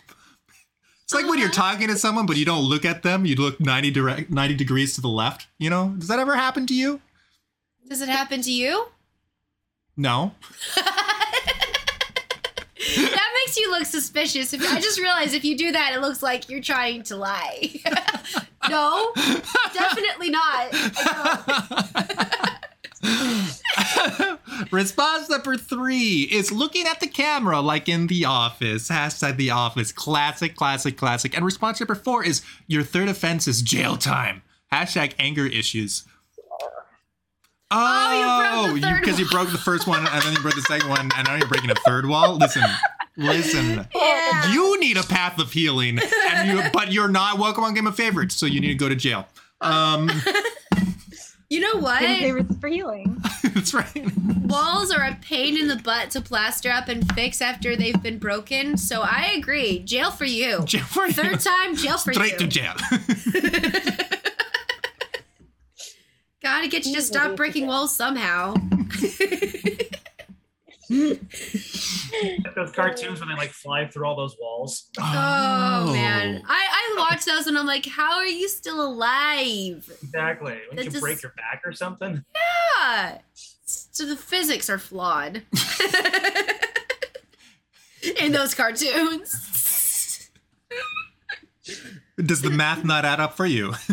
It's like when you're uh-huh. talking to someone, but you don't look at them. You look 90 direct, 90 degrees to the left. You know, does that ever happen to you? Does it happen to you? No. *laughs* *laughs* That makes you look suspicious. If I just realized if you do that, it looks like you're trying to lie. *laughs* no, definitely not. *laughs* Response number three is looking at the camera like in The Office. Hashtag The Office. Classic, classic, classic. And response number four is your third offense is jail time. Hashtag anger issues. Oh, you broke the third because you, broke the first one and then you broke the second one and now you're breaking a third wall. Listen, listen. Yeah. You need a path of healing, and you, but you're not welcome on Game of Favorites, so you need to go to jail. Um, *laughs* You know what? Game favorites for healing. *laughs* that's right. Walls are a pain in the butt to plaster up and fix after they've been broken. So I agree. Jail for you. *laughs* Jail for you. Third time, jail for Straight you. Straight to jail. *laughs* Gotta get you to stop breaking walls somehow. Those cartoons when they like fly through all those walls. Oh, oh, man. I, I watch those and I'm like, how are you still alive? Exactly. That Wouldn't you just- break your back or something? Yeah. So the physics are flawed *laughs* in those cartoons. Does the math not add up for you? *laughs*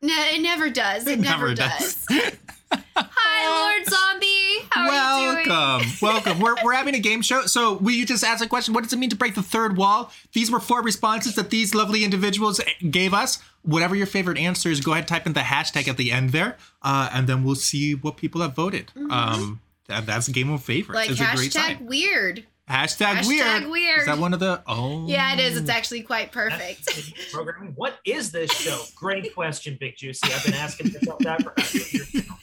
No, it never does. It never, never does. does. *laughs* Hi, Lord Zombie. How are you doing? welcome, *laughs* welcome. We're, we're having a game show. So we you just asked a question. What does it mean to break the third wall? These were four responses that these lovely individuals gave us. Whatever your favorite answer is, go ahead and type in the hashtag at the end there, uh, and then we'll see what people have voted. Um, that, that's a Game of Favorites. Like it's a great hashtag weird. Hashtag, hashtag weird. weird. Is that one of the? Oh, Yeah, it is. It's actually quite perfect. Programming. What is this show? Great question, Big Juicy. I've been asking myself that for years now. *laughs*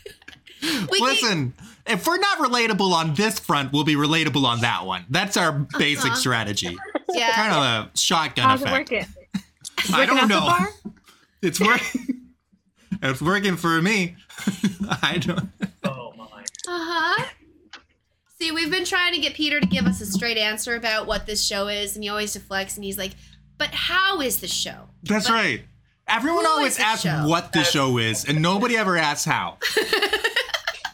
We can- Listen, if we're not relatable on this front, we'll be relatable on that one. That's our basic Uh-huh. strategy. yeah. Kind of a shotgun How's it effect. working? *laughs* I don't know. *laughs* It's working. it's working for me. I don't. Oh my. Uh huh. See, we've been trying to get Peter to give us a straight answer about what this show is, and he always deflects, and he's like, "But how is the show?" That's But right. Everyone always asks show? what the show is, and nobody ever asks how. *laughs*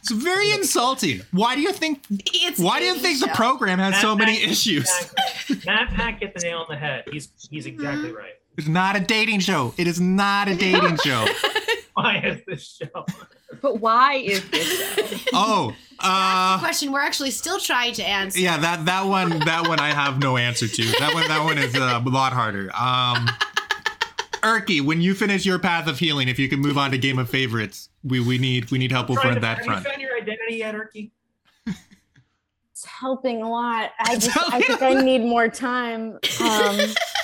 It's very insulting. Why do you think? It's Why do you dating think the program has so Matt many issues? Exactly. Matt Pack hit the nail on the head. He's he's Mm-hmm. exactly right. It's not a dating show. It is not a dating *laughs* show. *laughs* Why is this show? But why is this show? *laughs* Oh, uh, question we're actually still trying to answer. yeah, that that one that one I have no answer to. That one that one is uh, a lot harder. Um, Erky, when you finish your path of healing, if you can move on to game of favorites, we we need we need help over Trying on to- that have front. you found your identity yet, Erky? It's helping a lot. I It's just I think a I lot. need more time. Um *laughs*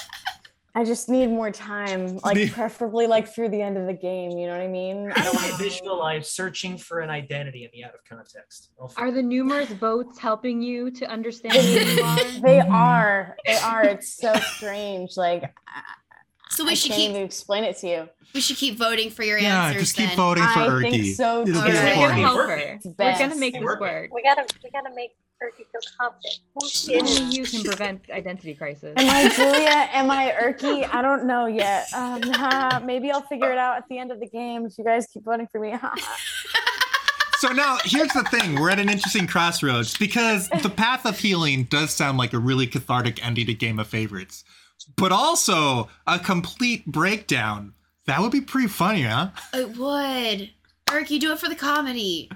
I just need more time, *laughs* like preferably like through the end of the game. You know what I mean? How do I visualize searching for an identity in the out of context? Are the numerous votes helping you to understand who you are? *laughs* They are. They are. It's so strange. Like So we I should can't keep even explain it to you. we should keep voting for your Yeah, answers. just keep then. voting for I Erky. think so, It'll too. be We're gonna important. help Working. her. It's We're gonna make this work. We gotta we gotta make Erky feel confident. Only you can prevent identity crisis. Am I Julia? Am I Erky? I don't know yet. Um, *laughs* ha, maybe I'll figure it out at the end of the game if you guys keep voting for me. *laughs* So now here's the thing: we're at an interesting crossroads because the path of healing does sound like a really cathartic ending to Game of Favorites, but also a complete breakdown. That would be pretty funny, huh? It would. Erky, do it for the comedy.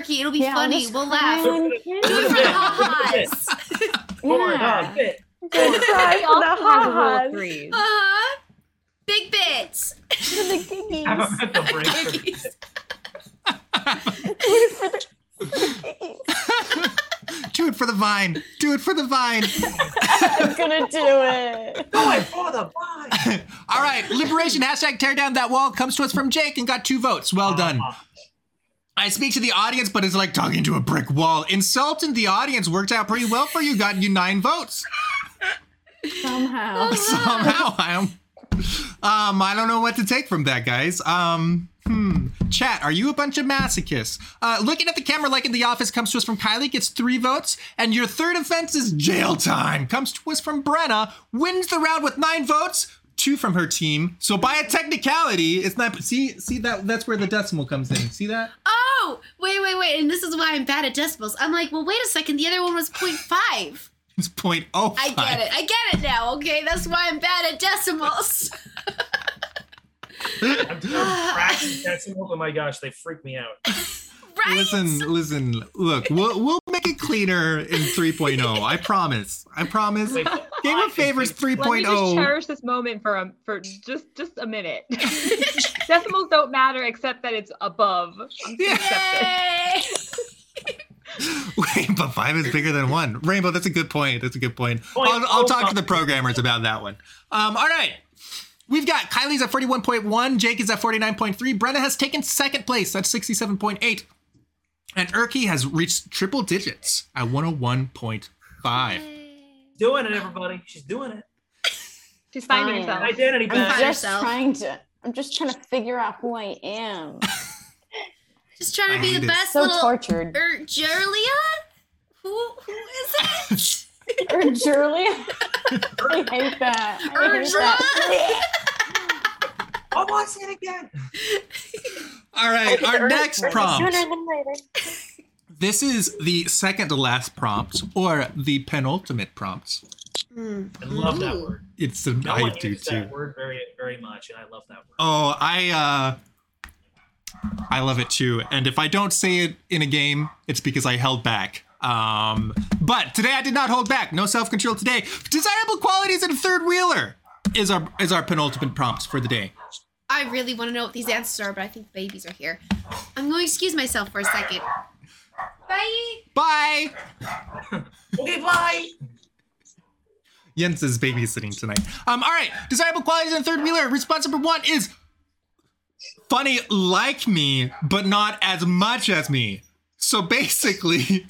Erky, it'll be Yeah, funny. We'll cry laugh. Do it for the Bit, ha-has. Forward, *laughs* Yeah. dog, bit. Good cry for the also has a rule ha-has. of threes. Uh-huh. Big bits. For the giggies. Have a mental break for Do it for the, for the giggies. Do it for the vine. Do it for the vine. *laughs* I'm gonna do it. Going for the vine. *laughs* All right, liberation hashtag tear down that wall comes to us from Jake and got two votes. Well done. I speak to the audience, but it's like talking to a brick wall. Insulting the audience worked out pretty well for you. Got you nine votes. Somehow. *laughs* Somehow. Um, I don't know what to take from that, guys. Um, hmm. Chat, are you a bunch of masochists? Uh, looking at the camera like in the office comes to us from Kyleigh, gets three votes, and your third offense is jail time. Comes to us from Brenna, wins the round with nine votes, two from her team. So by a technicality, it's not. See, see that that's where the decimal comes in. See that? Oh, wait, wait, wait. And this is why I'm bad at decimals. I'm like, well, wait a second. The other one was 0.5. *laughs* It's point oh. I get it. I get it now. Okay, that's why I'm bad at decimals. *laughs* I'm doing *sighs* fractions decimals. Oh my gosh, they freak me out. *laughs* right? Listen, listen. Look, we'll we'll make it cleaner in 3.0. I promise. I promise. Wait, Game of Favors 3.0. Let me just 3.0. cherish this moment for a, for just just a minute. *laughs* Decimals don't matter except that it's above. I'm Yeah. accept it. Yay! Wait, but five is bigger than one. Rainbow, that's a good point. That's a good point. Point I'll, I'll oh talk to the programmers about that one. Um, all right. We've got Kyleigh's at 41.1, Jake is at 49.3, Brenna has taken second place, that's 67.8. And Erky has reached triple digits at 101.5. Doing it, everybody. She's doing it. She's finding herself. Identity I'm back. just yourself. trying to. I'm just trying to figure out who I am. *laughs* Just trying to be hate the best So little. tortured. Er, Julia? Who, who is it? *laughs* Or *laughs* I hate that. I hate that. What was it again? *laughs* All right, our Or- next or prompt. Sooner than later. *laughs* This is the second to last prompt, or the penultimate prompt. I love that word. It's a, No I one do uses too. that word very, very much, and I love that word. Oh, I uh I love it too. And if I don't say it in a game, it's because I held back. Um but today I did not hold back. No self-control today. Desirable qualities in a third wheeler is our is our penultimate prompt for the day. I really want to know what these answers are, but I think the babies are here. I'm going to excuse myself for a second. Bye. Bye. *laughs* Okay, bye. Jens is babysitting tonight. Um, all right. Desirable qualities in a third wheeler. Response number one is funny like me, but not as much as me. So basically,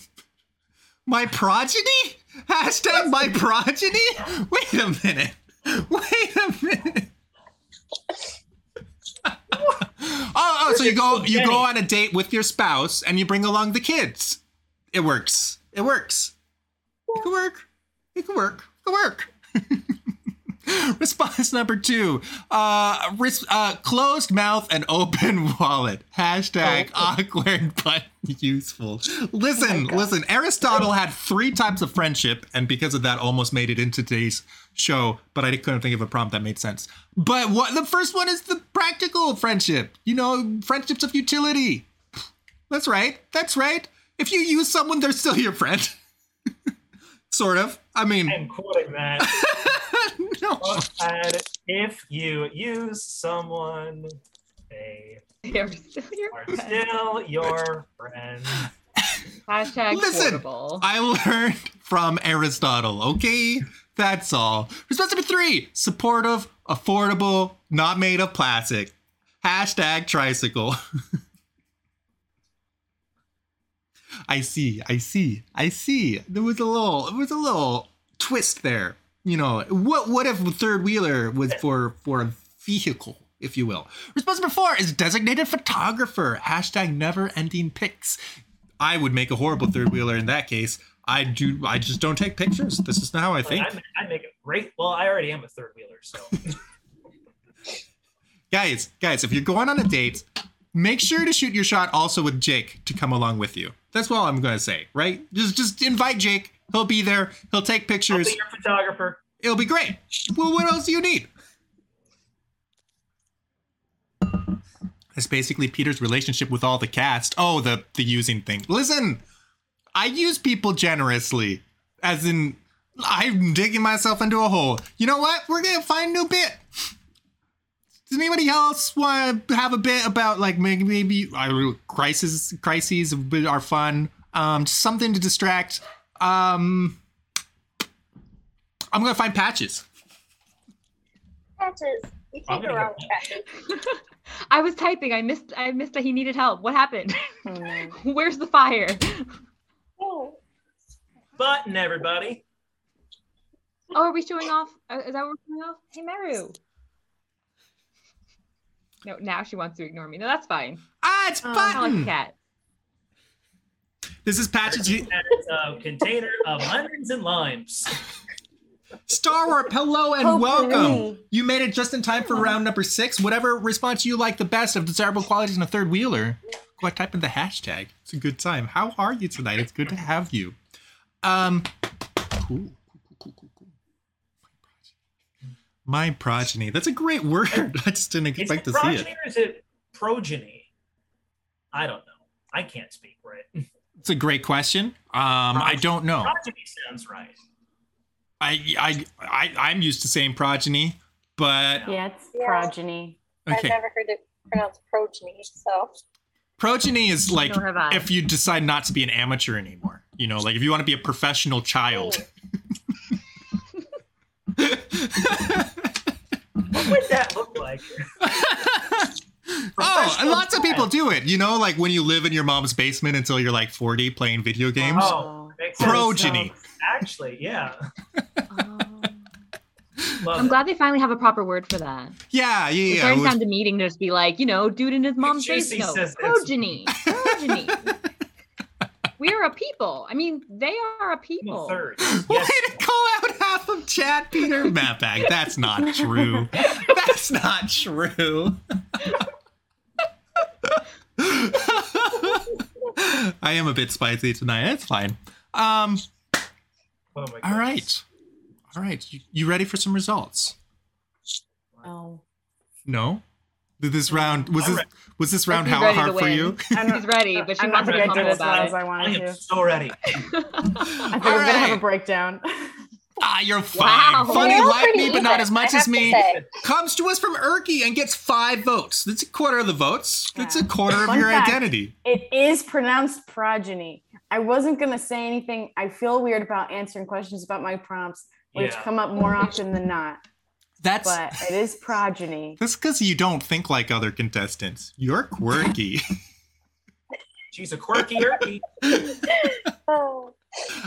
*laughs* my progeny? Hashtag my progeny? Wait a minute. *laughs* Wait a minute. oh, oh, so you go you go on a date with your spouse and you bring along the kids. It works. It works. It could work. It could work. It could work. *laughs* *laughs* Response number two: uh, uh, closed mouth and open *laughs* wallet. Hashtag awkward but useful. *laughs* Listen, listen. Aristotle had three types of friendship, and because of that, almost made it into today's show. But I couldn't think of a prompt that made sense. But what the first one is the practical friendship. You know, friendships of utility. That's right. That's right. If you use someone, they're still your friend. Sort of. I mean, I'm quoting that. *laughs* no. And if you use someone, they They're still your are friends. still your friend. Hashtag Listen, quotable. I learned from Aristotle, okay? That's all. Response number three supportive, affordable, not made of plastic. Hashtag tricycle. *laughs* I see, I see, I see. There was a little, there was a little twist there. You know, what what if third wheeler was for for a vehicle, if you will? Response number four is designated photographer. Hashtag never ending pics. I would make a horrible third wheeler in that case. I do. I just don't take pictures. This is not how I think. I, make it great. Well, I already am a third wheeler, so *laughs* guys, guys, if you're going on a date, make sure to shoot your shot also with Jake to come along with you. That's all I'm gonna say, right? Just just invite Jake. He'll be there. He'll take I'll pictures. be your photographer. It'll be great. Well, what else do you need? That's basically Peter's relationship with all the cast. Oh, the the using thing. Listen, I use people generously, as in I'm digging myself into a hole. You know what? We're gonna find a new bit. Does anybody else want to have a bit about like maybe maybe I don't know, crises crises are fun? Um, something to distract. Um, I'm gonna find patches. Patches. You I'm take wrong go- patches. *laughs* I was typing. I missed. I missed that he needed help. What happened? Oh. *laughs* Where's the fire? Oh, Button, everybody. Oh, are we showing off? Uh, Is that what we're showing off? Hey, Maru. No, now she wants to ignore me. No, that's fine. Ah, it's Oh, I like a cat. This is patches. It's a container of lemons and limes. Star Warp, hello and Potpourri. welcome. You made it just in time for round number six. Whatever response you like the best of desirable qualities in a third wheeler, go ahead, type in the hashtag. It's a good time. How are you tonight? It's good to have you. Um, cool. cool, cool, cool, cool. My progeny. That's a great word. *laughs* I just didn't expect to see progeny it. or is it progeny? I don't know. I can't speak right. It's a great question. Um, I don't know. Progeny sounds right. I, I, I, I'm used to saying progeny, but Yeah, it's Yeah. progeny. I've never heard it pronounced progeny, so Progeny is like Nor have I. if you decide not to be an amateur anymore. You know, like if you want to be a professional child. *laughs* *laughs* What would that look like? *laughs* oh, and Professional lots of people do it. You know, like when you live in your mom's basement until you're like 40 playing video oh, games. Oh, makes sense. Progeny. Actually, yeah. Oh. Love I'm it. glad they finally have a proper word for that. Yeah, yeah, It's yeah. starting It was- time to meeting to just be like, you know, dude in his mom's Juicy face. No, progeny. Progeny. *laughs* we are a people. I mean, they are a people. third. Way Yes. to call out half of chat, Peter. Matt bag. That's not true. That's not true. *laughs* I am a bit spicy tonight. It's fine. Um. Oh my all right, all right. You, you ready for some results? Oh. No? Did this round was I'm this ready. was this round how hard for you? *laughs* I don't- She's ready, but she I'm wants not to gonna be humble as well about it. I I wanted am to. so ready. *laughs* I think All we're gonna have a breakdown. You're fine. Wow. Funny They're like me, pretty but not as much as have to me. Comes to us from Erky and gets five votes. That's a quarter of the votes. That's a Yeah. quarter of your fact. identity. It is pronounced progeny. I wasn't gonna say anything. I feel weird about answering questions about my prompts, which Yeah. come up more often than not. That's But it is progeny. that's because you don't think like other contestants. You're quirky. *laughs* She's a quirky erky. *laughs* *laughs* oh,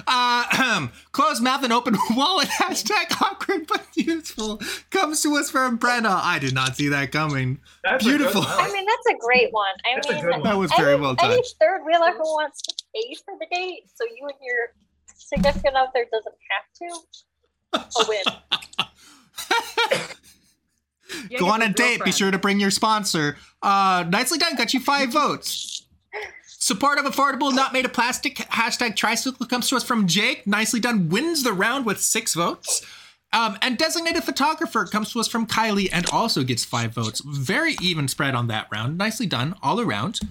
uh, *clears throat* closed mouth and open *laughs* wallet. Hashtag awkward but useful. Comes to us from Brenna. I did not see that coming. That's Beautiful. I mean that's a great one. I That's mean, one. That was very any, well any done. third wheeler who wants to pay for the date, so you and your significant other doesn't have to, a win. *laughs* Go on a your date. Be sure to bring your sponsor. Uh, nicely done. Got you five votes. Support of affordable, not made of plastic. Hashtag tricycle comes to us from Jake. Nicely done. Wins the round with six votes. Um, and designated photographer comes to us from Kyleigh and also gets five votes. Very even spread on that round. Nicely done all around.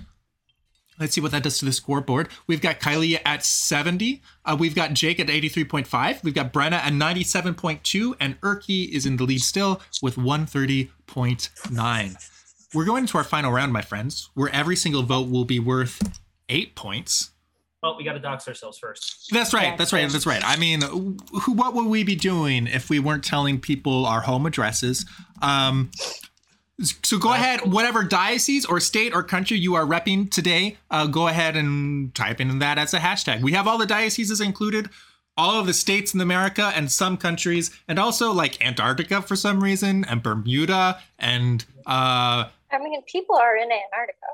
Let's see what that does to the scoreboard. We've got Kyleigh at 70. Uh, we've got Jake at 83.5. We've got Brenna at 97.2. And Erky is in the lead still with 130.9. We're going into our final round, my friends, where every single vote will be worth eight points. Well, we got to dox ourselves first. That's right. Yeah, that's right. That's right. I mean, who, what would we be doing if we weren't telling people our home addresses? Um, so go ahead, whatever diocese or state or country you are repping today, uh, go ahead and type in that as a hashtag. We have all the dioceses included, all of the states in America and some countries, and also like Antarctica for some reason, and Bermuda, and uh, I mean, people are in Antarctica.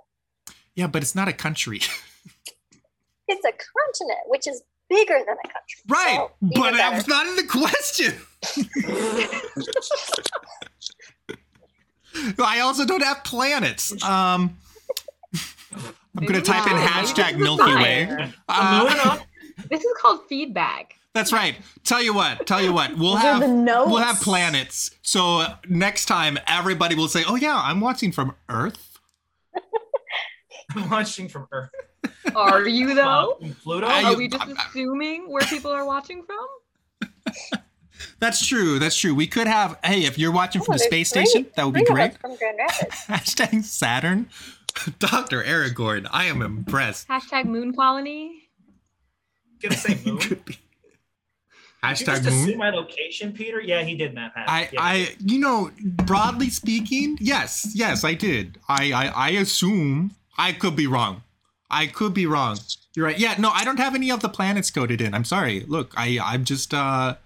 Yeah, but it's not a country, *laughs* It's a continent, which is bigger than a country. right? So, but even that was not in the question. *laughs* I also don't have planets. Um, *laughs* I'm gonna type in hashtag Milky Way. Uh, This is called feedback. that's right. Tell you what. Tell you what. We'll have we'll have planets. So uh, next time, everybody will say, "Oh yeah, I'm watching from Earth." I'm *laughs* watching from Earth. Are you though? Uh, Pluto. I- Are we just I- I- assuming where people are watching from? *laughs* That's true. That's true. We could have. Hey, if you're watching from Oh, the space three- station, that would be great. From Grand Rapids. *laughs* Hashtag Saturn. Dr. Aragorn, I am impressed. Hashtag moon colony. Gonna say moon. Did Could be. you Hashtag just assume moon. my location, Peter? Yeah, he did map hack. I, Yeah. I, you know, broadly speaking, yes, yes, I did. I, I, I assume I could be wrong. I could be wrong. You're right. Yeah, no, I don't have any of the planets coded in. I'm sorry. Look, I, I'm just, uh,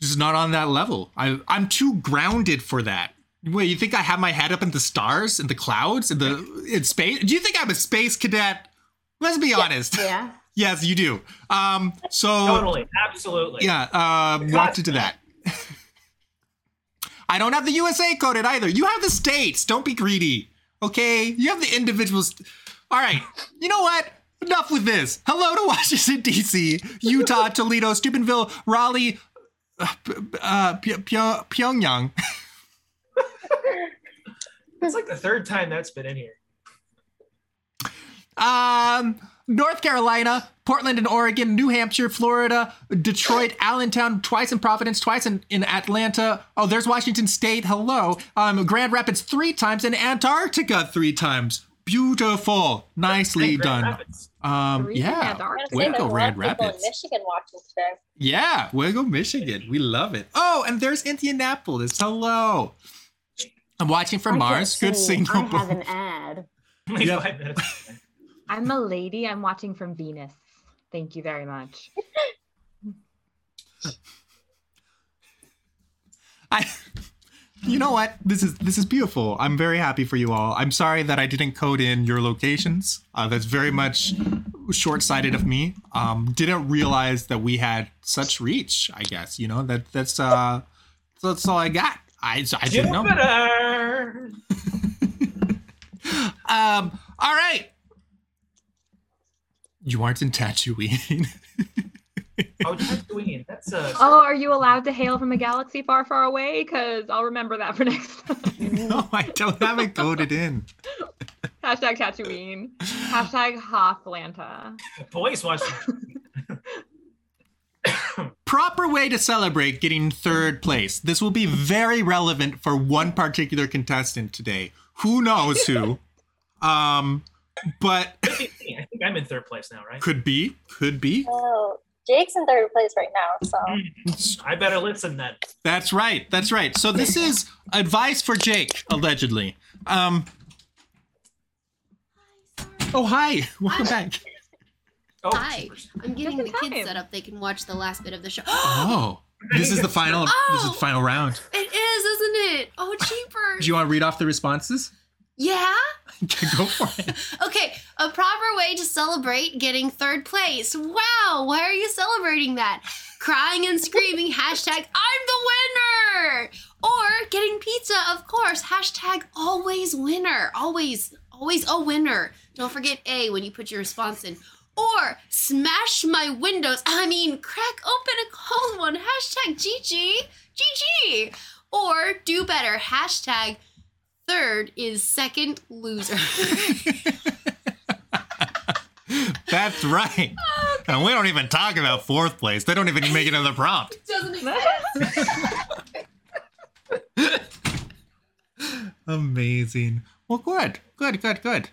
just not on that level. I, I'm too grounded for that. Wait, you think I have my head up in the stars, in the clouds, in the in space? Do you think I'm a space cadet? Let's be honest. Yeah. *laughs* Yes, you do. Um, so totally, absolutely. yeah, um, walked into that. *laughs* I don't have the USA coded either. You have the states. Don't be greedy. Okay? You have the individuals. All right. You know what? Enough with this. Hello to Washington, D.C., Utah, *laughs* Toledo, Steubenville, Raleigh, uh, uh, Py- Py- Pyongyang. It's like the third time that's been in here. Um, North Carolina, Portland and Oregon, New Hampshire, Florida, Detroit, Allentown, twice in Providence, twice in, in Atlanta. Oh, there's Washington State. Hello. Um, Grand Rapids three times and Antarctica three times. Beautiful. Nicely Grand done. Rapids. Um, yeah. Antarctica. Way to There's go, a lot Grand of people Rapids. Michigan watching today. Yeah, way go, Michigan. We love it. Oh, and there's Indianapolis. Hello. I'm watching from I Mars. Good see. signal. I have an *laughs* ad. Yeah. Five minutes. I'm a lady. I'm watching from Venus. Thank you very much. *laughs* I You know what? This is this is beautiful. I'm very happy for you all. I'm sorry that I didn't code in your locations. Uh, that's very much short-sighted of me. Um, didn't realize that we had such reach. I guess you know that that's uh that's all I got. I I didn't know. Jupiter. *laughs* Um. All right. You aren't in Tatooine. *laughs* Oh, Tatooine. That's uh, Oh, are you allowed to hail from a galaxy far, far away? Because I'll remember that for *laughs* next time. *laughs* no, I don't have it coded in. Hashtag Tatooine. Hashtag Hoflanta. boys watch. *coughs* proper way to celebrate getting third place. This will be very relevant for one particular contestant today. Who knows who? Um, but I think I'm in third place now, right? could be, could be. Oh, Jake's in third place right now, so I better listen then. That's right. That's right. So this is advice for Jake, allegedly. Um. Oh hi, welcome back. Oh, Hi. I'm getting the kids set up. They can watch the last bit of the show. *gasps* Oh, this is the final. This is the final round. It is, isn't it? Oh, cheaper. Do you want to read off the responses? Yeah. *laughs* Go for it. *laughs* Okay, a proper way to celebrate getting third place. Wow, why are you celebrating that? Crying and screaming, *laughs* hashtag I'm the winner. Or getting pizza, of course. Hashtag always winner. Always, always a winner. Don't forget A when you put your response in. Or smash my windows. I mean, crack open a cold one. Hashtag GG. GG. Or do better. Hashtag third is second loser. *laughs* That's right. And we don't even talk about fourth place. They don't even make it in the prompt. Doesn't make *laughs* Amazing. Well, good, good, good, good.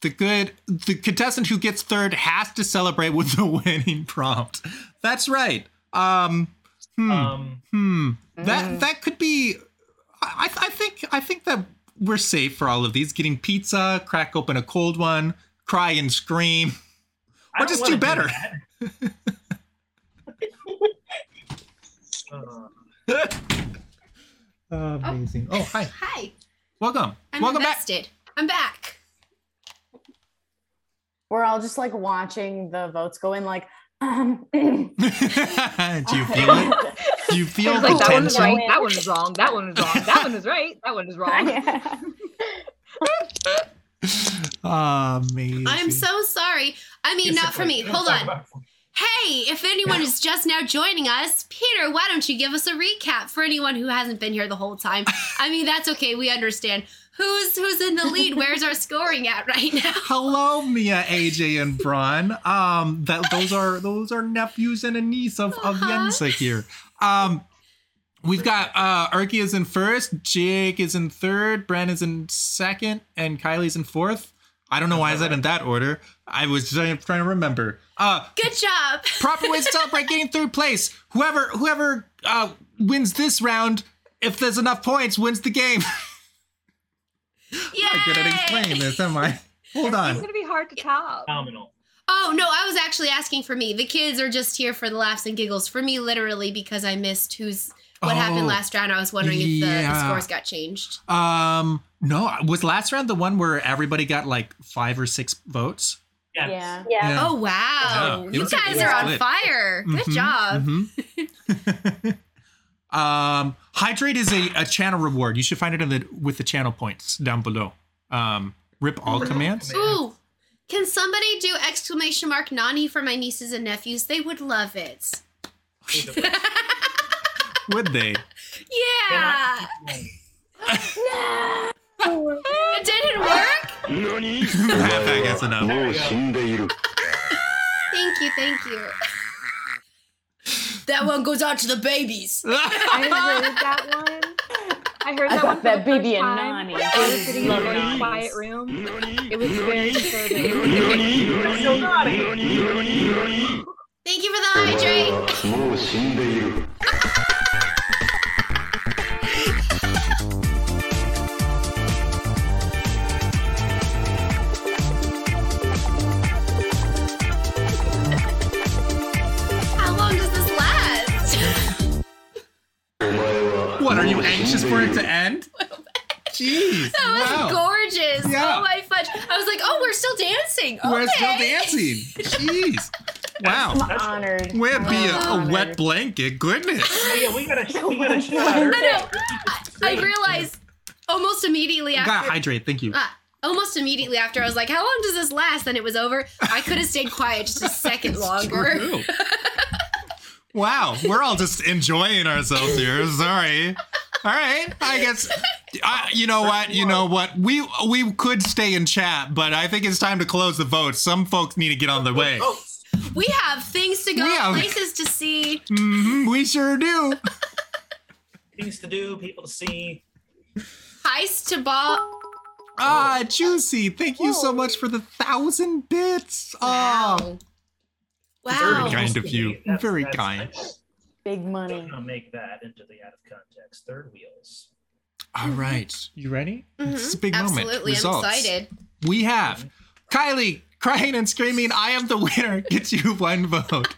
The good, the contestant who gets third has to celebrate with the winning prompt. That's right. Um, hmm, Um, hmm. That that could be. I, I think I think that we're safe for all of these. Getting pizza, crack open a cold one, cry and scream, I or don't just do better. that. *laughs* Uh, Amazing. Oh, hi. Hi. Welcome. I'm Welcome back. invested. I'm back. We're all just like watching the votes go in, like, um, *clears throat* Do you feel it? Do you feel the like that one was tension? right. That one is wrong. That one is wrong. That one is right. That one is wrong. *laughs* *laughs* Amazing. I'm so sorry. I mean, not for me. Hold on. Hey, if anyone is just now joining us, Peter, why don't you give us a recap for anyone who hasn't been here the whole time? *laughs* I mean, that's okay. We understand. Who's who's in the lead? Where's our scoring at right now? *laughs* Hello, Mia, AJ, and Braun. Um, that those are those are nephews and a niece of, of Uh-huh. Yensa here. Um, we've got uh Erky is in first, Jake is in third, Bren is in second, and Kyleigh's in fourth. I don't know why I said in that order. I was trying trying to remember. Uh, Good job. *laughs* proper way to celebrate getting third place. Whoever whoever uh wins this round, if there's enough points, wins the game. *laughs* Yay! I'm good at explaining this, am I? *laughs* Hold on. It's gonna be hard to top. Phenomenal. Oh no, I was actually asking for me. The kids are just here for the laughs and giggles. For me, literally, because I missed who's what Oh, happened last round. I was wondering if the, the scores got changed. Um, no, was last round the one where everybody got like five or six votes? Yes. yeah. Yeah. Oh wow, Yeah, you guys are on split. fire. Good Mhm, job. mhm. *laughs* *laughs* Um, hydrate is a, a channel reward. You should find it in the with the channel points down below. Um, rip all commands. Ooh, can somebody do exclamation mark Nani for my nieces and nephews? They would love it. *laughs* would they? Yeah. no. *laughs* it didn't work. Nani? *laughs* Enough. thank you, thank you. That one goes out to the babies. *laughs* I heard that one. I heard I that got one that the first baby and time. Nani. I was sitting in a very quiet room. It was very disturbing. So naughty. Thank you for the hydrate. *laughs* anxious for it to end? *laughs* Jeez! That was Wow. gorgeous. Yeah. Oh my fudge. I was like, oh, we're still dancing. We're still dancing. Jeez! Wow. I'm honored. Way to be a, a wet blanket. Goodness. *laughs* Oh, yeah, we gotta, *laughs* we gotta shout. I know. I, I realized almost immediately after. Gotta hydrate. Thank you. Ah, almost immediately after, I was like, how long does this last? Then it was over. I could have stayed quiet just a second longer. True. wow, we're all just enjoying ourselves here. Sorry. All right, I guess. I, you know what? You know what? We we could stay in chat, but I think it's time to close the vote. Some folks need to get on their way. We have things to go, We have- places to see. hmm we sure do. things to do, people to see. Heist to ball. Ah, juicy! Thank you so much for the thousand bits. Oh, Wow. very kind of you. Very that's- kind. Big money. I'm gonna make that into the out of context. Third wheels. All right, you ready? It's a big Mhm. moment. Absolutely. I'm Results. excited. We have Kyleigh crying and screaming, I am the winner, *laughs* gets you one vote.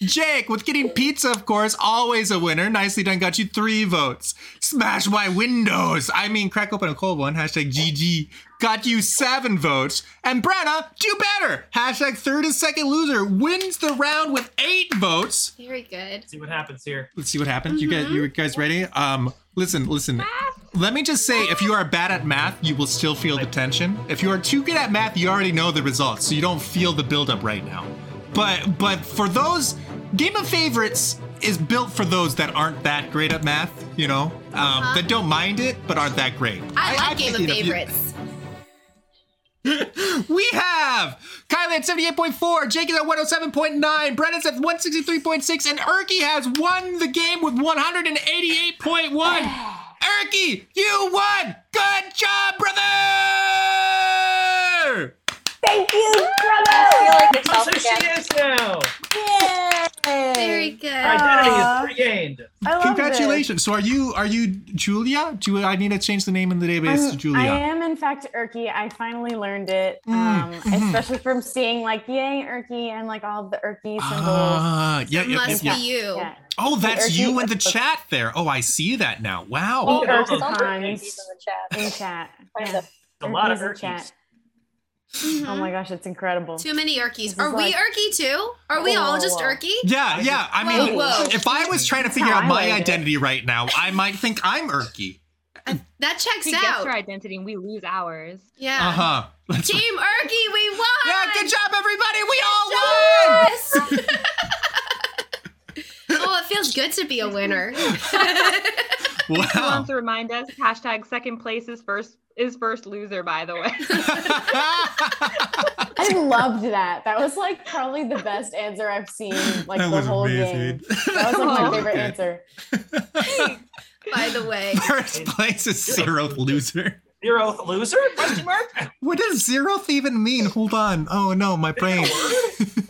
Jake, with getting pizza, of course, always a winner. Nicely done, got you three votes. Smash my windows. I mean, crack open a cold one. Hashtag GG. Got you seven votes. And Brenna, do better. Hashtag third and second loser wins the round with eight votes. Very good. See what happens here. Let's see what happens. You guys, you guys ready? Um, listen, listen. Let me just say, if you are bad at math, you will still feel the tension. If you are too good at math, you already know the results, so you don't feel the buildup right now. But but for those, Game of Favorites is built for those that aren't that great at math. You know, um, that don't mind it but aren't that great. I, like Game of think, you know, if you- Favorites. *laughs* we have Kyleigh at 78.4, Jake is at 107.9, Brenna's at 163.6, and Erky has won the game with 188.1. *sighs* Erky, you won! Good job, brother! Thank you, I feel like yourself So she is now. Yay. Very good. Identity is regained. I love Congratulations. So are you are you Julia? Do I need to change the name in the database this. to Julia? I am, in fact, Erky. I finally learned it, Mm, um, mhm. especially from seeing like "Yay, Erky" and like all the Erky symbols. Ah, yeah, It yeah, must yeah. be you. yeah. Oh, that's you in the chat there. Oh, I see that now. Wow. Oh, Erky no. Times in the chat. in chat. Yeah. A lot of Erky's in Erkies. Chat. Mhm. Oh my gosh, it's incredible. Too many Erkies. This is Are we like- Erky too? Are we all just Whoa. Erky? Yeah, yeah. I mean, Whoa, whoa. if I was trying to figure out my learned it. identity right now, I might think I'm Erky. That checks She gets out. her identity and we lose ours. Yeah. Uh huh. Team Erky, we won. Yeah, good job, everybody. We all Yes. won. *laughs* oh, it feels good to be a winner. *laughs* Who *laughs* Wow. wants to remind us? Hashtag second place is first is first loser, by the way. *laughs* I loved that. That was like probably the best answer I've seen *laughs* like That the was whole amazing. game. That was like my Oh, favorite okay. answer. By the way. First place is zeroth loser. Zeroth loser? Question mark? What does zeroth even mean? Hold on. Oh no, my brain.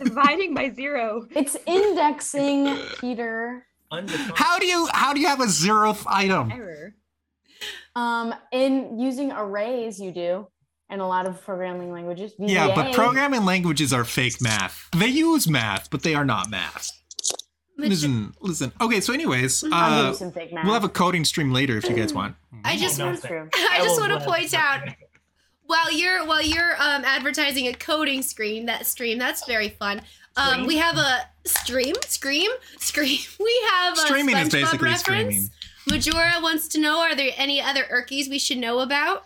Dividing by zero. It's indexing, Peter. Undefined. How do you how do you have a zeroth item? Error. Um, in using arrays, you do, and a lot of programming languages. Yeah, but programming languages are fake math. They use math, but they are not math. Listen, listen. Okay, so anyways, uh, give you some fake math. we'll have a coding stream later if you guys want. I just No, want I I just will want to point out while you're while you're um, advertising a coding screen that stream that's very fun. Um, we have a stream, scream, scream. *laughs* We have a Streaming is SpongeBob basically reference. streaming. Majora wants to know: Are there any other Erkies we should know about?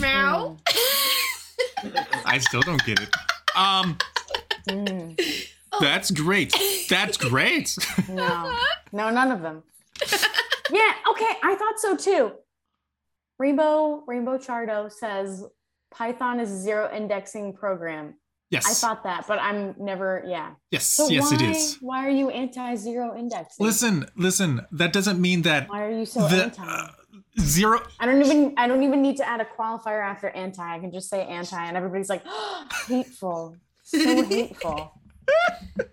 Meow. *laughs* I still don't get it. Um, Mm, that's great. That's great. no, *laughs* no, none of them. yeah, okay, I thought so too. Rainbow Rainbow Chardo says Python is a zero indexing program. Yes. I thought that, but I'm never. Yeah. yes. So yes, why, it is. Why are you anti zero index? Listen, listen. That doesn't mean that Why are you so the anti? uh, zero. I don't even I don't even need to add a qualifier after anti. I can just say anti and everybody's like *gasps* hateful. So *laughs* hateful.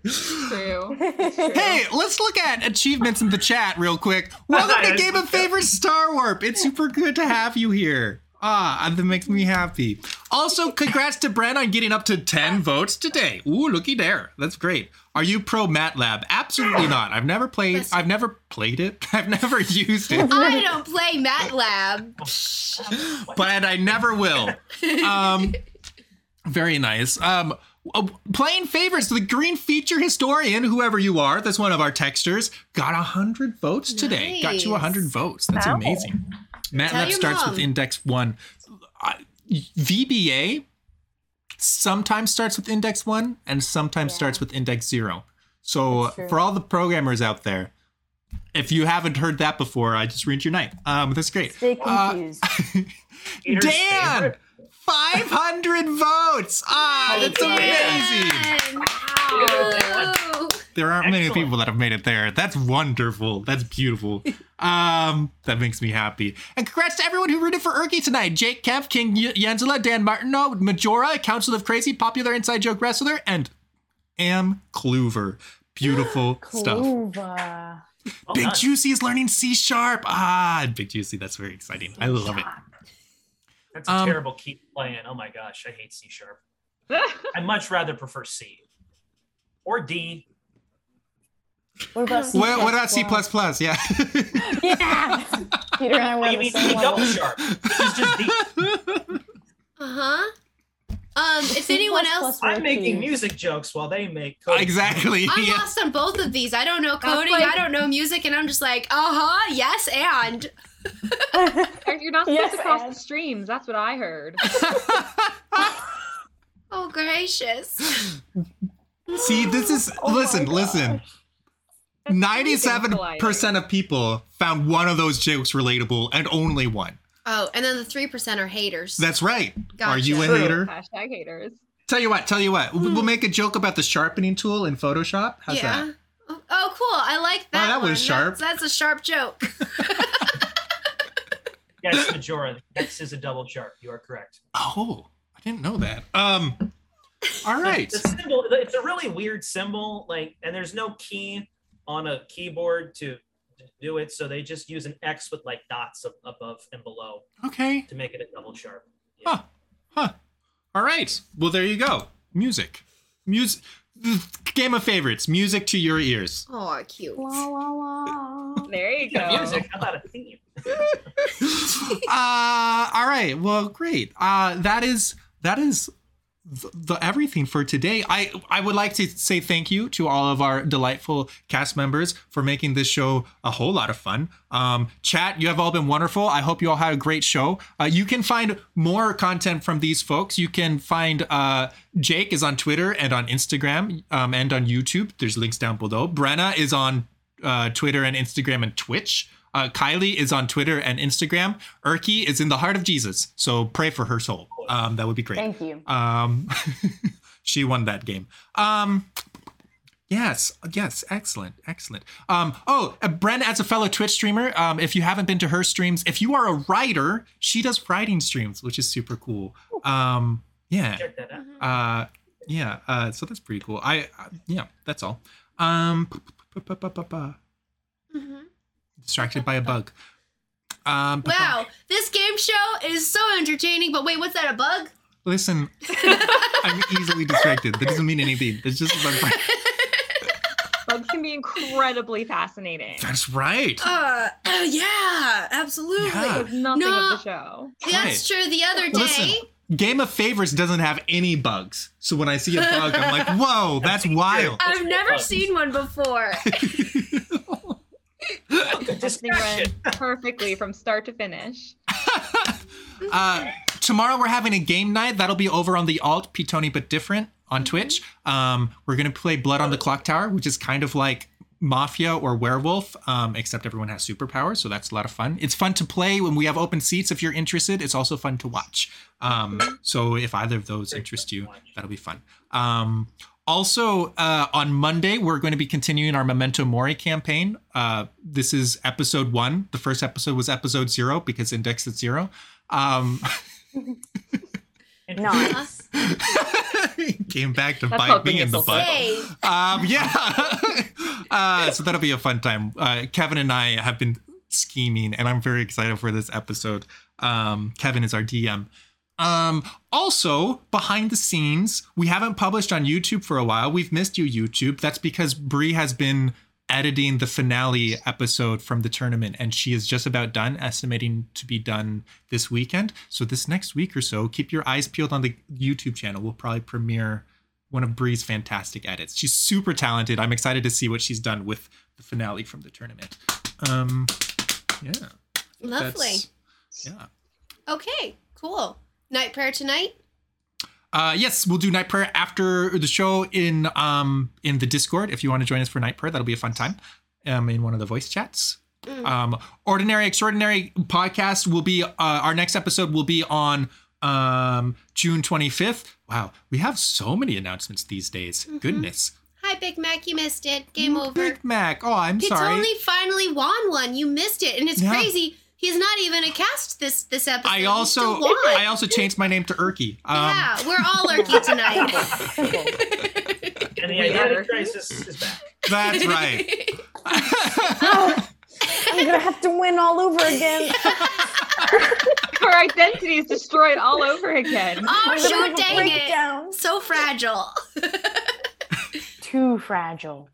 True. *laughs* Hey, let's look at achievements in the chat real quick. *laughs* Welcome to Game of Favorites Star Warp. It's super good to have you here. Ah, that makes me happy. Also, congrats to Brent on getting up to 10 votes today. Ooh, looky there. That's great. Are you pro MATLAB? Absolutely not. I've never played I've never played it. *laughs* I've never used it. I don't play MATLAB. *laughs* but I never will. Um, very nice. Um, uh, playing favorites, the green feature historian, whoever you are, that's one of our texters, got a hundred votes today. Got you a hundred votes. That's Wow. amazing. Tell MATLAB your starts with index one. Uh, VBA sometimes starts with index one and sometimes Yeah. starts with index zero. So for all the programmers out there, if you haven't heard that before, I just ruined your night. Um, that's great. Stay Uh, confused. *laughs* Peter's Dan, favorite. 500 votes. Ah, that's amazing. Wow. There aren't many people that have made it there. That's wonderful. That's beautiful. *laughs* Um, that makes me happy. And congrats to everyone who rooted for Erky tonight. Jake Kemp, King Y- Jensela, Dan Martineau, Majora, Council of Crazy, popular inside joke wrestler, and Am Clover. Beautiful *gasps* stuff. Kluva. Well Big done. Juicy is learning C sharp. Ah, Big Juicy. That's very exciting. I love it. That's a Um, terrible key playing. Oh my gosh, I hate C sharp. *laughs* I much rather prefer C. or D. What about C? What, what about C plus plus? Yeah. *laughs* Yeah. Peter and I were you mean D double level. sharp? It's just D. *laughs* Uh huh. Um, if C anyone else, I'm making routine. music jokes while they make code. exactly. I'm Yeah. lost on both of these. I don't know coding. like- I don't know music, and I'm just like, uh huh, yes, and. You're not supposed Yes, to cross and- the streams. That's what I heard. *laughs* Oh gracious! See, this is Oh listen, listen. Ninety-seven percent of people found one of those jokes relatable, and only one. Oh, and then the three percent are haters. That's right. Are you a Gotcha. hater? Hashtag haters. Tell you what. Tell you what. We'll we'll make a joke about the sharpening tool in Photoshop. How's yeah. that? Oh, oh, cool! I like that. Oh, that was sharp. That's, that's a sharp joke. *laughs* Yes, Majora. X is a double sharp. You are correct. Oh, I didn't know that. Um. All right. The symbol. It's a really weird symbol. Like, and there's no key on a keyboard to, to do it, so they just use an X with like dots ab- above and below Okay. to make it a double sharp. Huh. Huh. All right. Well, there you go. Music. Music. Game of favorites. Music to your ears. Oh, cute. La, la, la. There you go. Music. How about a theme? *laughs* uh, all right. Well, great. Uh, that is that is the, the everything for today. I I would like to say thank you to all of our delightful cast members for making this show a whole lot of fun. Um, chat, you have all been wonderful. I hope you all had a great show. Uh, you can find more content from these folks. You can find uh, Jake is on Twitter and on Instagram um, and on YouTube. There's links down below. Brenna is on uh, Twitter and Instagram and Twitch. Uh, Kyleigh is on Twitter and Instagram. Erky is in the heart of Jesus, so pray for her soul. Um, that would be great. Thank you. Um, *laughs* she won that game. Um, yes, yes, excellent, excellent. Um, oh, uh, Bren, as a fellow Twitch streamer, um, if you haven't been to her streams, if you are a writer, she does writing streams, which is super cool. Um, yeah, Check that out. uh, yeah. Uh, so that's pretty cool. I, uh, yeah, that's all. Um, Mhm. Distracted by a bug. Um, Wow, this game show is so entertaining. But wait, what's that? A bug? Listen, *laughs* I'm easily distracted. That doesn't mean anything. It's just a bug. *laughs* Bugs can be incredibly fascinating. That's right. Uh, oh, yeah, absolutely. Yeah. Nothing No. of the show. That's true. The other day, Listen, Game of Favors doesn't have any bugs. So when I see a bug, I'm like, whoa, that's *laughs* wild. I've never seen one before. Ran perfectly from start to finish. *laughs* Uh, tomorrow we're having a game night. That'll be over on the alt, Pitoni but different on Twitch. Um, we're gonna play Blood on the Clocktower, which is kind of like Mafia or Werewolf, um, except everyone has superpowers, so that's a lot of fun. It's fun to play when we have open seats. If you're interested, it's also fun to watch. Um, so if either of those interest you, that'll be fun. Um, also, uh, on Monday, we're going to be continuing our Memento Mori campaign. Uh, this is episode one. The first episode was episode zero because index is zero. Um, *laughs* Nice. *laughs* came back to That's bite me in the butt. Um, yeah. *laughs* uh, so that'll be a fun time. Uh, Kevin and I have been scheming, and I'm very excited for this episode. Um, Kevin is our DM. Um, also, behind the scenes, we haven't published on YouTube for a while. We've missed you, YouTube. That's because Brie has been editing the finale episode from the tournament, and she is just about done, estimating to be done this weekend. So this next week or so, keep your eyes peeled on the YouTube channel. We'll probably premiere one of Bree's fantastic edits. She's super talented. I'm excited to see what she's done with the finale from the tournament. Um, yeah. lovely. That's- Yeah. Okay, cool. Night prayer tonight. Uh, yes, we'll do night prayer after the show in um in the Discord. If you want to join us for night prayer, that'll be a fun time. Um, in one of the voice chats. Mm. Um, ordinary extraordinary podcast will be uh, our next episode will be on um June 25th. Wow, we have so many announcements these days. Goodness. Hi, Big Mac. You missed it. Game over. Big Mac. Oh, I'm It's sorry. only finally won one. You missed it, and it's Yeah. crazy. He's not even a cast this this episode. I also. I also changed my name to Erky. Um, yeah, we're all lurky tonight. *laughs* And the We identity are. crisis is back. That's right. *laughs* I'm gonna have to win all over again. *laughs* Her identity is destroyed all over again. oh shoot! Dang it! So fragile. too fragile.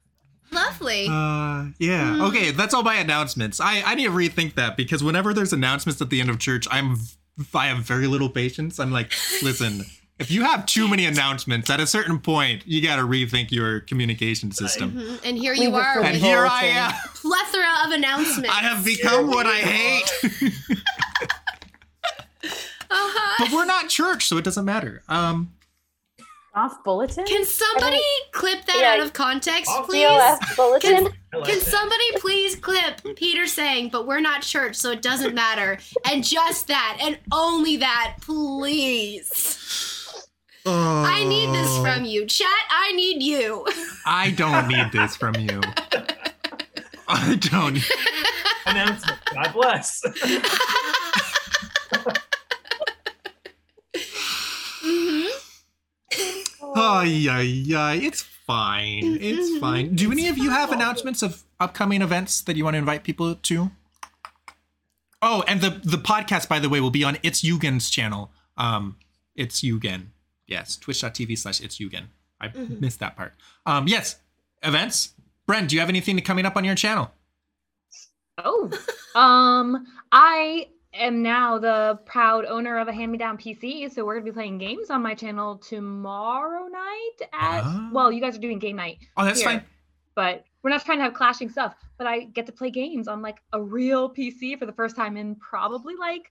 Lovely. Uh, yeah. Mm. Okay, that's all my announcements. I I need to rethink that because whenever there's announcements at the end of church, I'm I have very little patience. I'm like, listen, *laughs* if you have too many announcements, at a certain point, you got to rethink your communication system. Mhm. And here you it are And here I am. plethora of announcements. I have become what I hate. *laughs* *laughs* Uh-huh. but we're not church, so it doesn't matter. Um, Off bulletin? Can somebody clip that Yeah. out of context, Off please? DOF bulletin. I like Can somebody please clip Peter saying, but we're not church, so it doesn't matter. And just that, and only that, please. Oh. I need this oh, from you. Chat, I need you. I don't need this from you. *laughs* I don't. *laughs* announcement. God bless. *laughs* Oh yeah, yeah. It's fine. It's fine. Do any of you have announcements of upcoming events that you want to invite people to? Oh, and the the podcast, by the way, will be on It's Eugen's channel. Um, It's Eugen. Yes, twitch.tv slash It's Eugen. I Mhm. missed that part. Um, yes, events. Bren, do you have anything coming up on your channel? Oh, um, I am now the proud owner of a hand-me-down PC, so we're gonna be playing games on my channel tomorrow night. At Ah. well, you guys are doing game night, Oh, that's Here. fine. but we're not trying to have clashing stuff. But I get to play games on like a real PC for the first time in probably like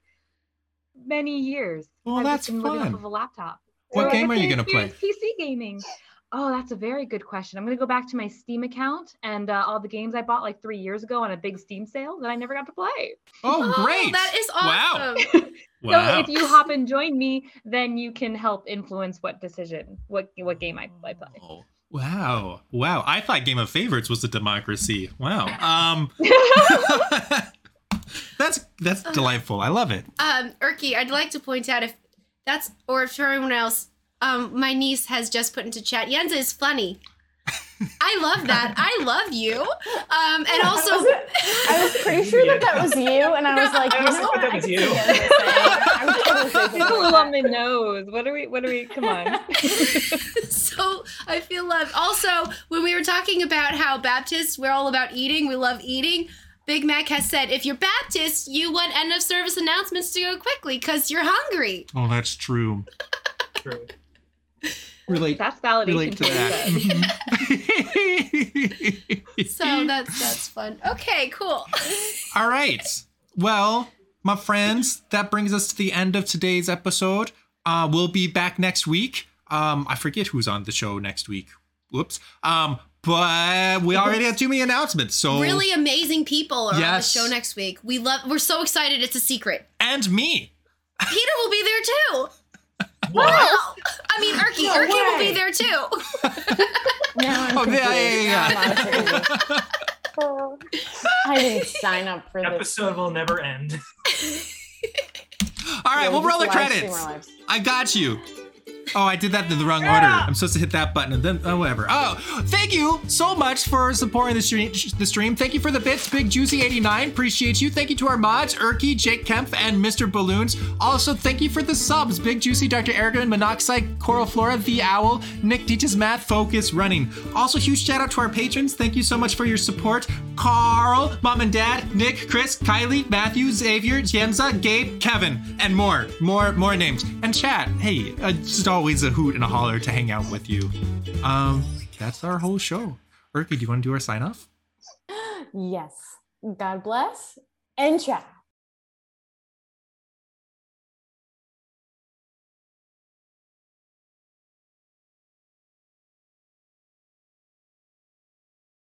many years. Well, I've that's been living fun. off of a laptop. What So game are you gonna play? PC gaming. Oh, that's a very good question. I'm gonna go back to my Steam account and uh, all the games I bought like three years ago on a big Steam sale that I never got to play. Oh, great. That is awesome. Wow. *laughs* So if you hop and join me, then you can help influence what decision, what what game I, I play. Oh, Wow. Wow. I thought Game of Favorites was a democracy. Wow. *laughs* Um *laughs* That's that's delightful. I love it. Um, Erky, I'd like to point out if that's or if for everyone else, um, my niece has just put into chat. Yenza is funny. I love that. I love you. Um, and also, Was I was pretty sure that that was you, and I was *laughs* like, I you also know thought what? that I was you. see the other thing. I'm totally *laughs* a little on the nose. What are we? What are we? Come on. *laughs* so I feel loved. Also, when we were talking about how Baptists, we're all about eating, we love eating. Big Mac has said, if you're Baptist, you want end of service announcements to go quickly because you're hungry. Oh, that's true. True. *laughs* Relate That's validation. relate to that. you said. Mhm. So that's that's fun. Okay, cool. *laughs* All right. Well, my friends, that brings us to the end of today's episode. Uh, we'll be back next week. Um, I forget who's on the show next week. Whoops. Um, but we already have too many announcements. So Really amazing people are Yes. on the show next week. We love. We're so excited. It's a secret. and me. Peter will be there too. What? Wow. I mean, Erky. No Erky will be there too. *laughs* Now I'm Oh, confused. yeah, yeah, Now I'm. Oh, I didn't sign up for this. Episode will never end. All right, Yeah, we'll roll the just live stream credits. I got you. Oh, I did that in the wrong order. I'm supposed to hit that button and then oh, whatever. Oh, thank you so much for supporting the stream. The stream. Thank you for the bits, Big Juicy 89. Appreciate you. Thank you to our mods, Erky, Jake Kempf, and Mr. Balloons. Also, thank you for the subs, Big Juicy, Dr. Aragon, Monoxide, Coral Flora, The Owl, Nick teaches math, Focus, Running. Also, huge shout out to our patrons. Thank you so much for your support, Carl, Mom and Dad, Nick, Chris, Kylie, Matthew, Xavier, Jenza, Gabe, Kevin, and more, more, more names. And chat. Hey, uh, just always a hoot and a holler to hang out with you. Um, that's our whole show. Erky, do you want to do our sign off? *gasps* Yes. God bless and ciao.